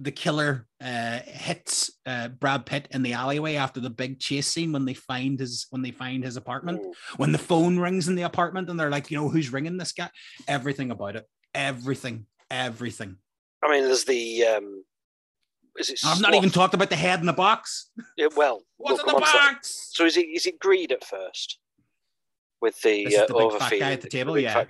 the killer uh, hits uh, Brad Pitt in the alleyway after the big chase scene when they find his when they find his apartment. When the phone rings in the apartment and they're like you know who's ringing this guy? Everything about it. Everything. Everything I mean, there's the. Um, is it I've not even talked about the head in the box Yeah, well, what's in the on to that. box So is it is it greed at first with the, uh, the guy at the table, big yeah.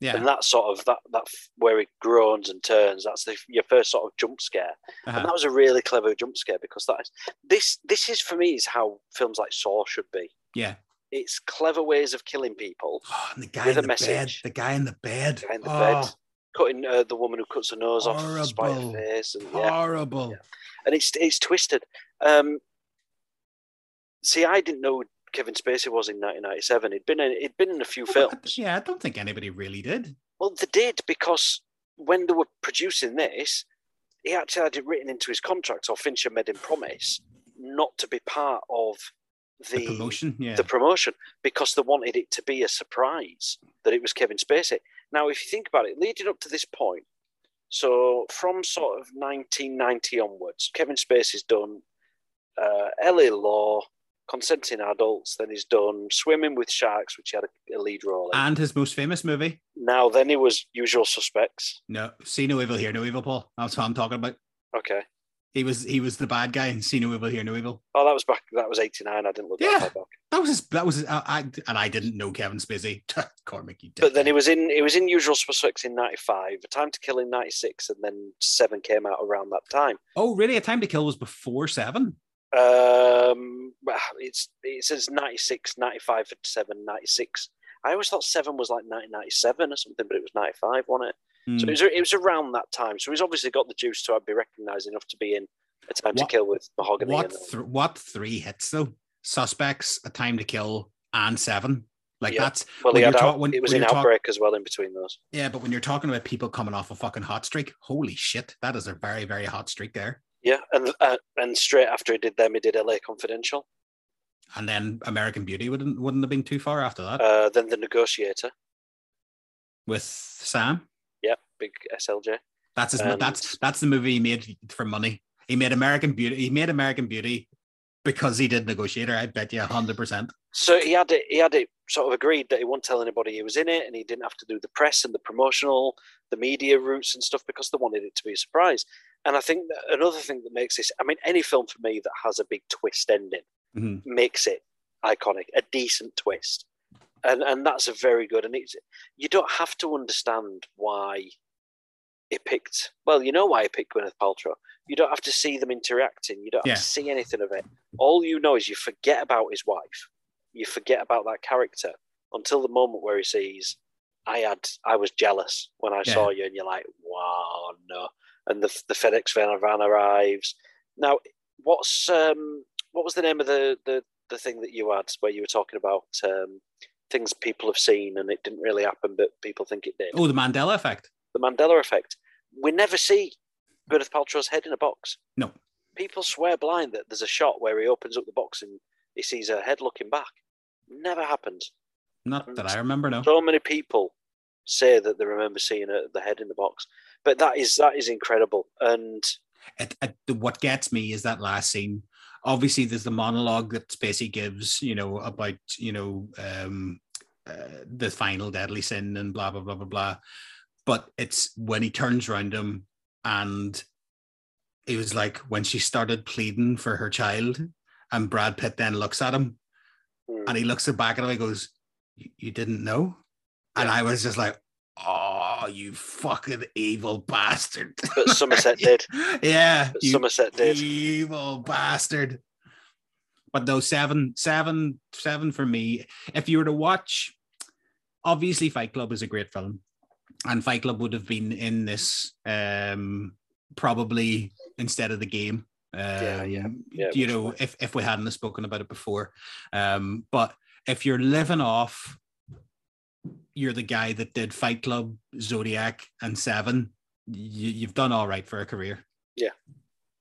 yeah And that sort of that that where it groans and turns. That's the, your first sort of jump scare, uh-huh. and that was a really clever jump scare because that is this this is for me is how films like Saw should be. yeah It's clever ways of killing people. oh, and the guy With in a the bed message. the guy in the bed Guy in the oh, bed. Cutting uh, the woman who cuts her nose off, to spite her Horrible. face, and yeah, horrible Yeah. and it's it's twisted. Um, see, I didn't know Kevin Spacey was in 1997. He'd been in he'd been in a few Oh, films. yeah I don't think anybody really did Well, they did because when they were producing this, he actually had it written into his contract, or Fincher made him promise not to be part of the, the promotion yeah the promotion because they wanted it to be a surprise that it was Kevin Spacey. Now, if you think about it, leading up to this point, so from sort of 1990 onwards, Kevin Spacey's done uh, LA Law, Consenting Adults, then he's done Swimming with Sharks, which he had a, a lead role in. and his most famous movie now, then he was Usual Suspects. no see no evil hear no evil Paul that's what I'm talking about Okay. He was he was the bad guy and see no evil hear no evil Oh, that was back. That was 89. I didn't look Yeah. that far back. That was his, that was his, I, I and I didn't know Kevin Spacey. Cormac, you But then he was in. He was in Usual Suspects in '95. A Time to Kill in '96, and then Seven came out around that time. Oh, really? A Time to Kill was before Seven. Um, well, it's it says 96, 95 for seven, 96. I always thought seven was like 1997 or something, but it was 95, wasn't it? Hmm. So it was, it was around that time. So he's obviously got the juice to be recognised enough to be in A Time What- to Kill with McConaughey. what th- what three hits though? Suspects, A Time to Kill, and Seven. Like Yeah. that's well, when he you're had talk- when- it was when in you're talk- Outbreak as well in between those. yeah. But when you're talking about people coming off a fucking hot streak, holy shit, that is a very very hot streak there. Yeah, and uh, and straight after he did them, he did LA Confidential. And then American Beauty wouldn't wouldn't have been too far after that Uh, then The Negotiator. with Sam. Big SLJ. That's his. And- that's that's the movie he made for money. He made American Beauty. He made American Beauty because he did Negotiator. I bet you hundred percent. So he had it. He had it sort of agreed that he wouldn't tell anybody he was in it, and he didn't have to do the press and the promotional, the media routes and stuff because they wanted it to be a surprise. And I think that another thing that makes this, I mean, any film for me that has a big twist ending Mhm. makes it iconic, a decent twist, and and that's a very good. And it's you don't have to understand why he picked. Well, you know why he picked Gwyneth Paltrow. You don't have to see them interacting. You don't have Yeah. to see anything of it. All you know is you forget about his wife. You forget about that character until the moment where he sees, "I had, I was jealous when I Yeah. saw you," and you're like, "Wow, no!" And the the FedEx van van arrives. Now, what's um, what was the name of the the the thing that you had where you were talking about um, things people have seen and it didn't really happen, but people think it did? Oh, the Mandela effect. The Mandela effect. We never see Gwyneth Paltrow's head in a box. No. People swear blind that there's a shot where he opens up the box and he sees her head looking back. Never happened. Not that I remember. No. So many people say that they remember seeing a, the head in the box, but that is that is incredible. And it, it, what gets me is that last scene. Obviously, there's the monologue that Spacey gives, you know, about you know um, uh, the final deadly sin and blah blah blah blah blah. But it's when he turns around him and it was like when she started pleading for her child, and Brad Pitt then looks at him, mm, and he looks at back at him and goes, "You didn't know," and I was just like, "Oh, you fucking evil bastard!" but Somerset did. yeah, But Somerset did. evil bastard. But no, seven, seven, seven for me. If you were to watch, obviously Fight Club is a great film, and Fight Club would have been in this um, probably instead of the game. Um, Yeah, yeah, yeah, you know, if if we hadn't have spoken about it before, um, but if you're living off, you're the guy that did Fight Club, Zodiac, and Seven. You, you've done all right for a career. Yeah,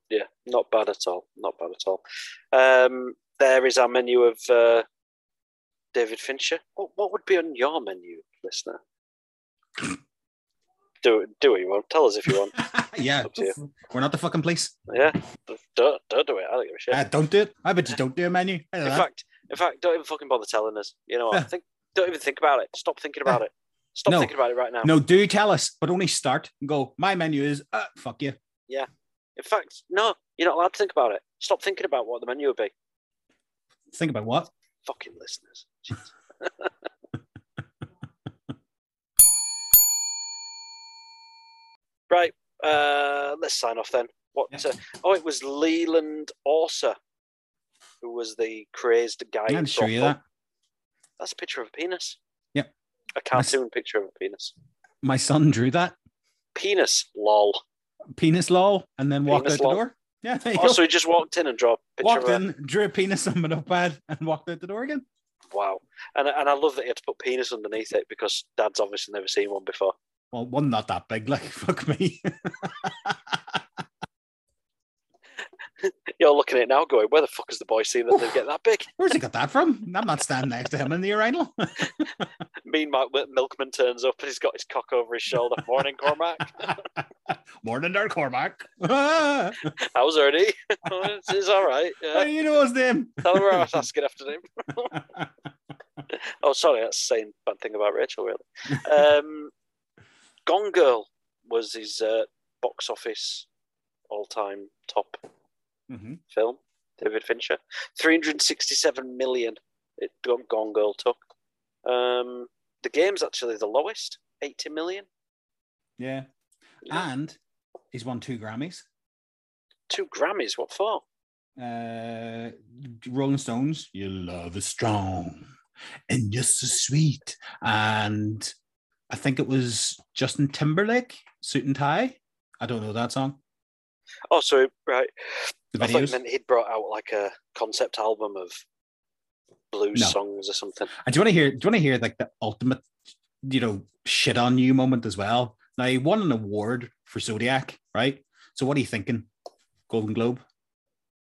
yeah, not bad at all. Not bad at all. Um, there is our menu of uh, David Fincher. What, what would be on your menu, listener? Do it. Do what you want. Tell us if you want. yeah, you. we're not the fucking police. Yeah, don't, don't do it. I don't give a shit. Uh, don't do it. I bet you don't do a menu. Know in fact, in fact, don't even fucking bother telling us. You know what? Yeah. Think. Don't even think about it. Stop thinking about it. Stop No. thinking about it right now. no, do tell us, but only start and go. My menu is uh, fuck you. Yeah. In fact, no. You're not allowed to think about it. Stop thinking about what the menu would be. Think about what? Fucking listeners. right. Uh, let's sign off then. What? Yeah. Uh, oh, it was Leland Orser who was the crazed guy. I'm sure you that. That's a picture of a penis. Yep. A cartoon picture of a penis. My son drew that Penis. Lol. penis lol and then walked Penis out lol. the door. Yeah, Oh, so he just walked in and drew a picture walked of a, in, drew a penis on my notepad, and walked out the door again. Wow. And and I love that he had to put penis underneath it because Dad's obviously never seen one before. Well, one not that big, like fuck me. You're looking at it now, going, "Where the fuck has the boy seen that they get that big?" Where's he got that from? I'm not standing next to him in the urinal. Meanwhile, Milkman turns up and he's got his cock over his shoulder. Morning, Cormac. Morning there, Cormac. How How's Ernie? it's, it's all right. Yeah. you know his name? Tell him where I was asking after him. Oh, sorry, that's saying a bad thing about Rachel, really. Um, Gone Girl was his uh, box office all-time top Mhm. film. David Fincher, 367 million. It Gone Gone Girl took. Um, the game's actually the lowest, 80 million. Yeah. Yeah. And he's won two Grammys. Two Grammys. What for? Uh, Rolling Stones, Your Love is Strong and You're So Sweet. And I think it was Justin Timberlake, Suit and Tie. I don't know that song. Oh, so right. The I thought videos. meant he'd brought out like a concept album of blues No. songs or something. And do you want to hear? Do you want to hear like the ultimate, you know, shit on you moment as well? Now he won an award for Zodiac, right? So what are you thinking? Golden Globe,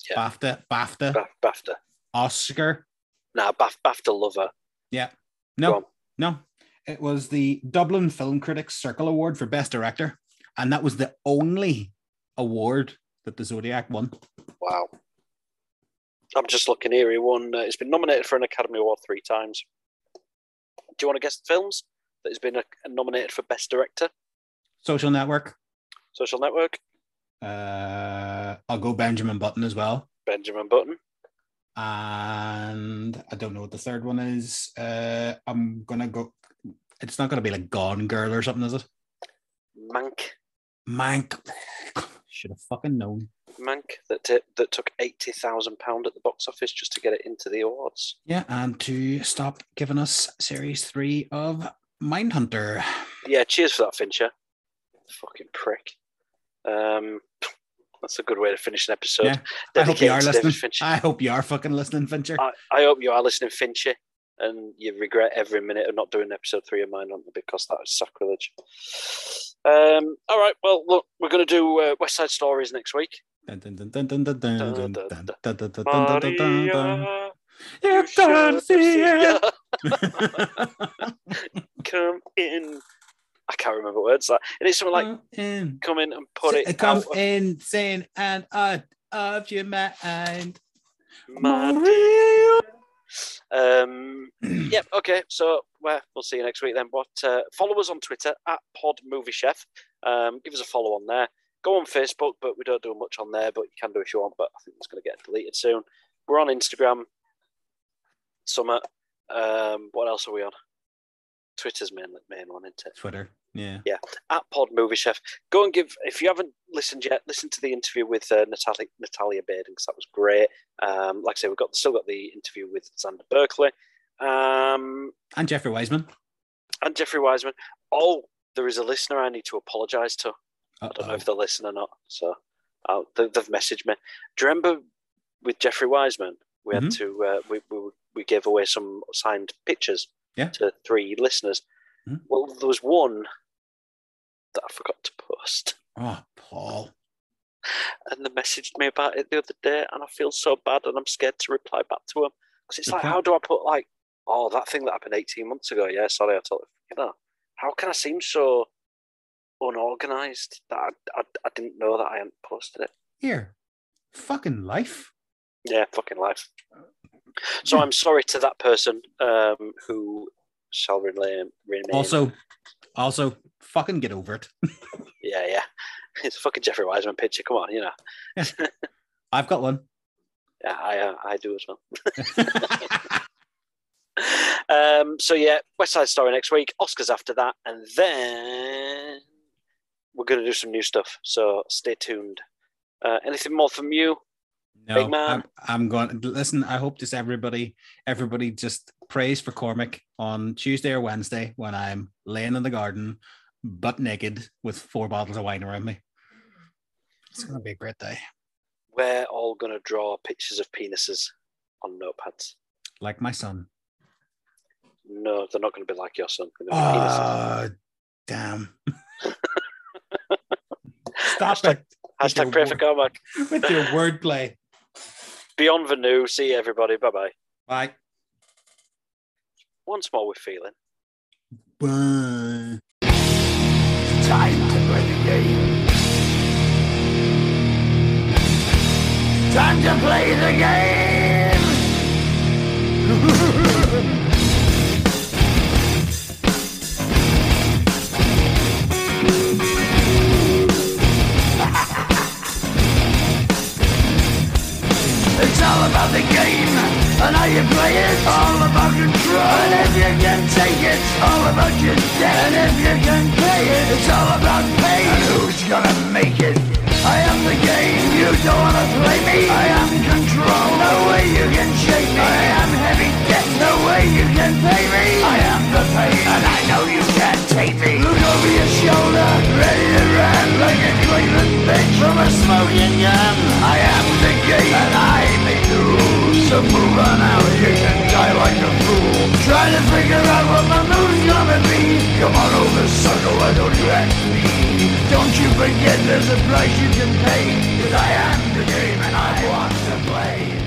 Yeah. BAFTA, BAFTA, Ba- BAFTA. Oscar? Nah, Baf- BAFTA lover. Yeah. No, no. It was the Dublin Film Critics Circle Award for Best Director, and that was the only award that the Zodiac won. Wow. I'm just looking here. He won. Uh, it's been nominated for an Academy Award three times. Do you want to guess the films that has been uh nominated for Best Director? Social Network. Social Network. Uh, I'll go Benjamin Button as well. Benjamin Button. and I don't know what the third one is. Uh, I'm gonna go. It's not gonna be like Gone Girl or something, is it? Mank. Mank. Should have fucking known. Mank that t- that took eighty thousand pound at the box office just to get it into the awards. Yeah, and to stop giving us series three of Mindhunter. Yeah, cheers for that, Fincher. Fucking prick. Um, that's a good way to finish an episode. Yeah, I hope you are listening. Fincher. I hope you are fucking listening, Fincher. I, I hope you are listening, Fincher, and you regret every minute of not doing episode three of Mindhunter because that is sacrilege. Um, all right, well, look, we're going to do uh, West Side Stories next week. Maria, you can see it. Come in. I can't remember words like. And it's something like in. come in and put it. Come out. in, sin and out of your mind, Maria. Um, yep. Okay. So well, we'll see you next week then. But uh, follow us on Twitter at Pod Movie Chef. Um, give us a follow on there. Go on Facebook, but we don't do much on there. But you can do if you want. But I think it's going to get deleted soon. We're on Instagram. Summer. Um, what else are we on? Twitter's main main one, isn't it? Twitter. Yeah. Yeah. At Pod Movie Chef. Go and give. If you haven't listened yet, listen to the interview with uh, Natalia Natalia Baden because that was great. Um, like I say, we've got still got the interview with Xander Berkeley. Um, And Jeffrey Weissman. and Jeffrey Weissman. Oh, there is a listener I need to apologise to. I don't know if they're listening or not. So I'll, they, they've messaged me. Do you remember with Jeffrey Weissman, we had Mhm. to uh, we, we we gave away some signed pictures Yeah. to three listeners. Mhm. Well, there was one that I forgot to post, Oh, Paul. and they messaged me about it the other day, and I feel so bad, and I'm scared to reply back to them because it's like, how do I put like, oh, that thing that happened 18 months ago? Yeah, sorry, I you know. How can I seem so unorganized that I, I, I didn't know that I hadn't posted it? Here. Fucking life. Yeah, fucking life. So I'm sorry to that person um, who shall remain. remain. Also, also, fucking get over it. yeah, yeah. It's a fucking Jeffrey Weissman picture. Come on, you know. I've got one. Yeah, I uh, I do as well. um, so yeah, West Side Story next week, Oscars after that, and then we're going to do some new stuff. So stay tuned. Uh, anything more from you? No. I'm, I'm going. Listen, I hope just everybody, everybody just prays for Cormac on Tuesday or Wednesday when I'm laying in the garden, butt naked, with four bottles of wine around me. It's gonna be a great day, We're all going to draw pictures of penises on notepads. like my son. No, they're not going to be like your son. They're gonna be ah, penises. Oh, damn! Stop Hashtag- it Hashtag pray for Cormac. with your wordplay. Beyond the new. See you, everybody. Bye bye. Bye. Once more with feeling. Bye. Time to play the game. Time to play the game. It's all about the game and how you play it. All about control. And if you can take it, all about your debt. And if you can pay it, it's all about pain. And who's gonna make it? I am the game. You don't wanna play me. I am control. No way you can shake me. I am heavy debt. No way you can pay me. I am the pain, and I know you can't take me. Look over your shoulder, ready to run like a Cleveland bitch from a smoking gun. I am the game, and I make the rules. So move on out, you can die like a fool. Trying to figure out what my move's gonna be. Come on over, sucker, why don't you ask me? Don't you forget there's a price you can pay. Cause I am the game and I want to play.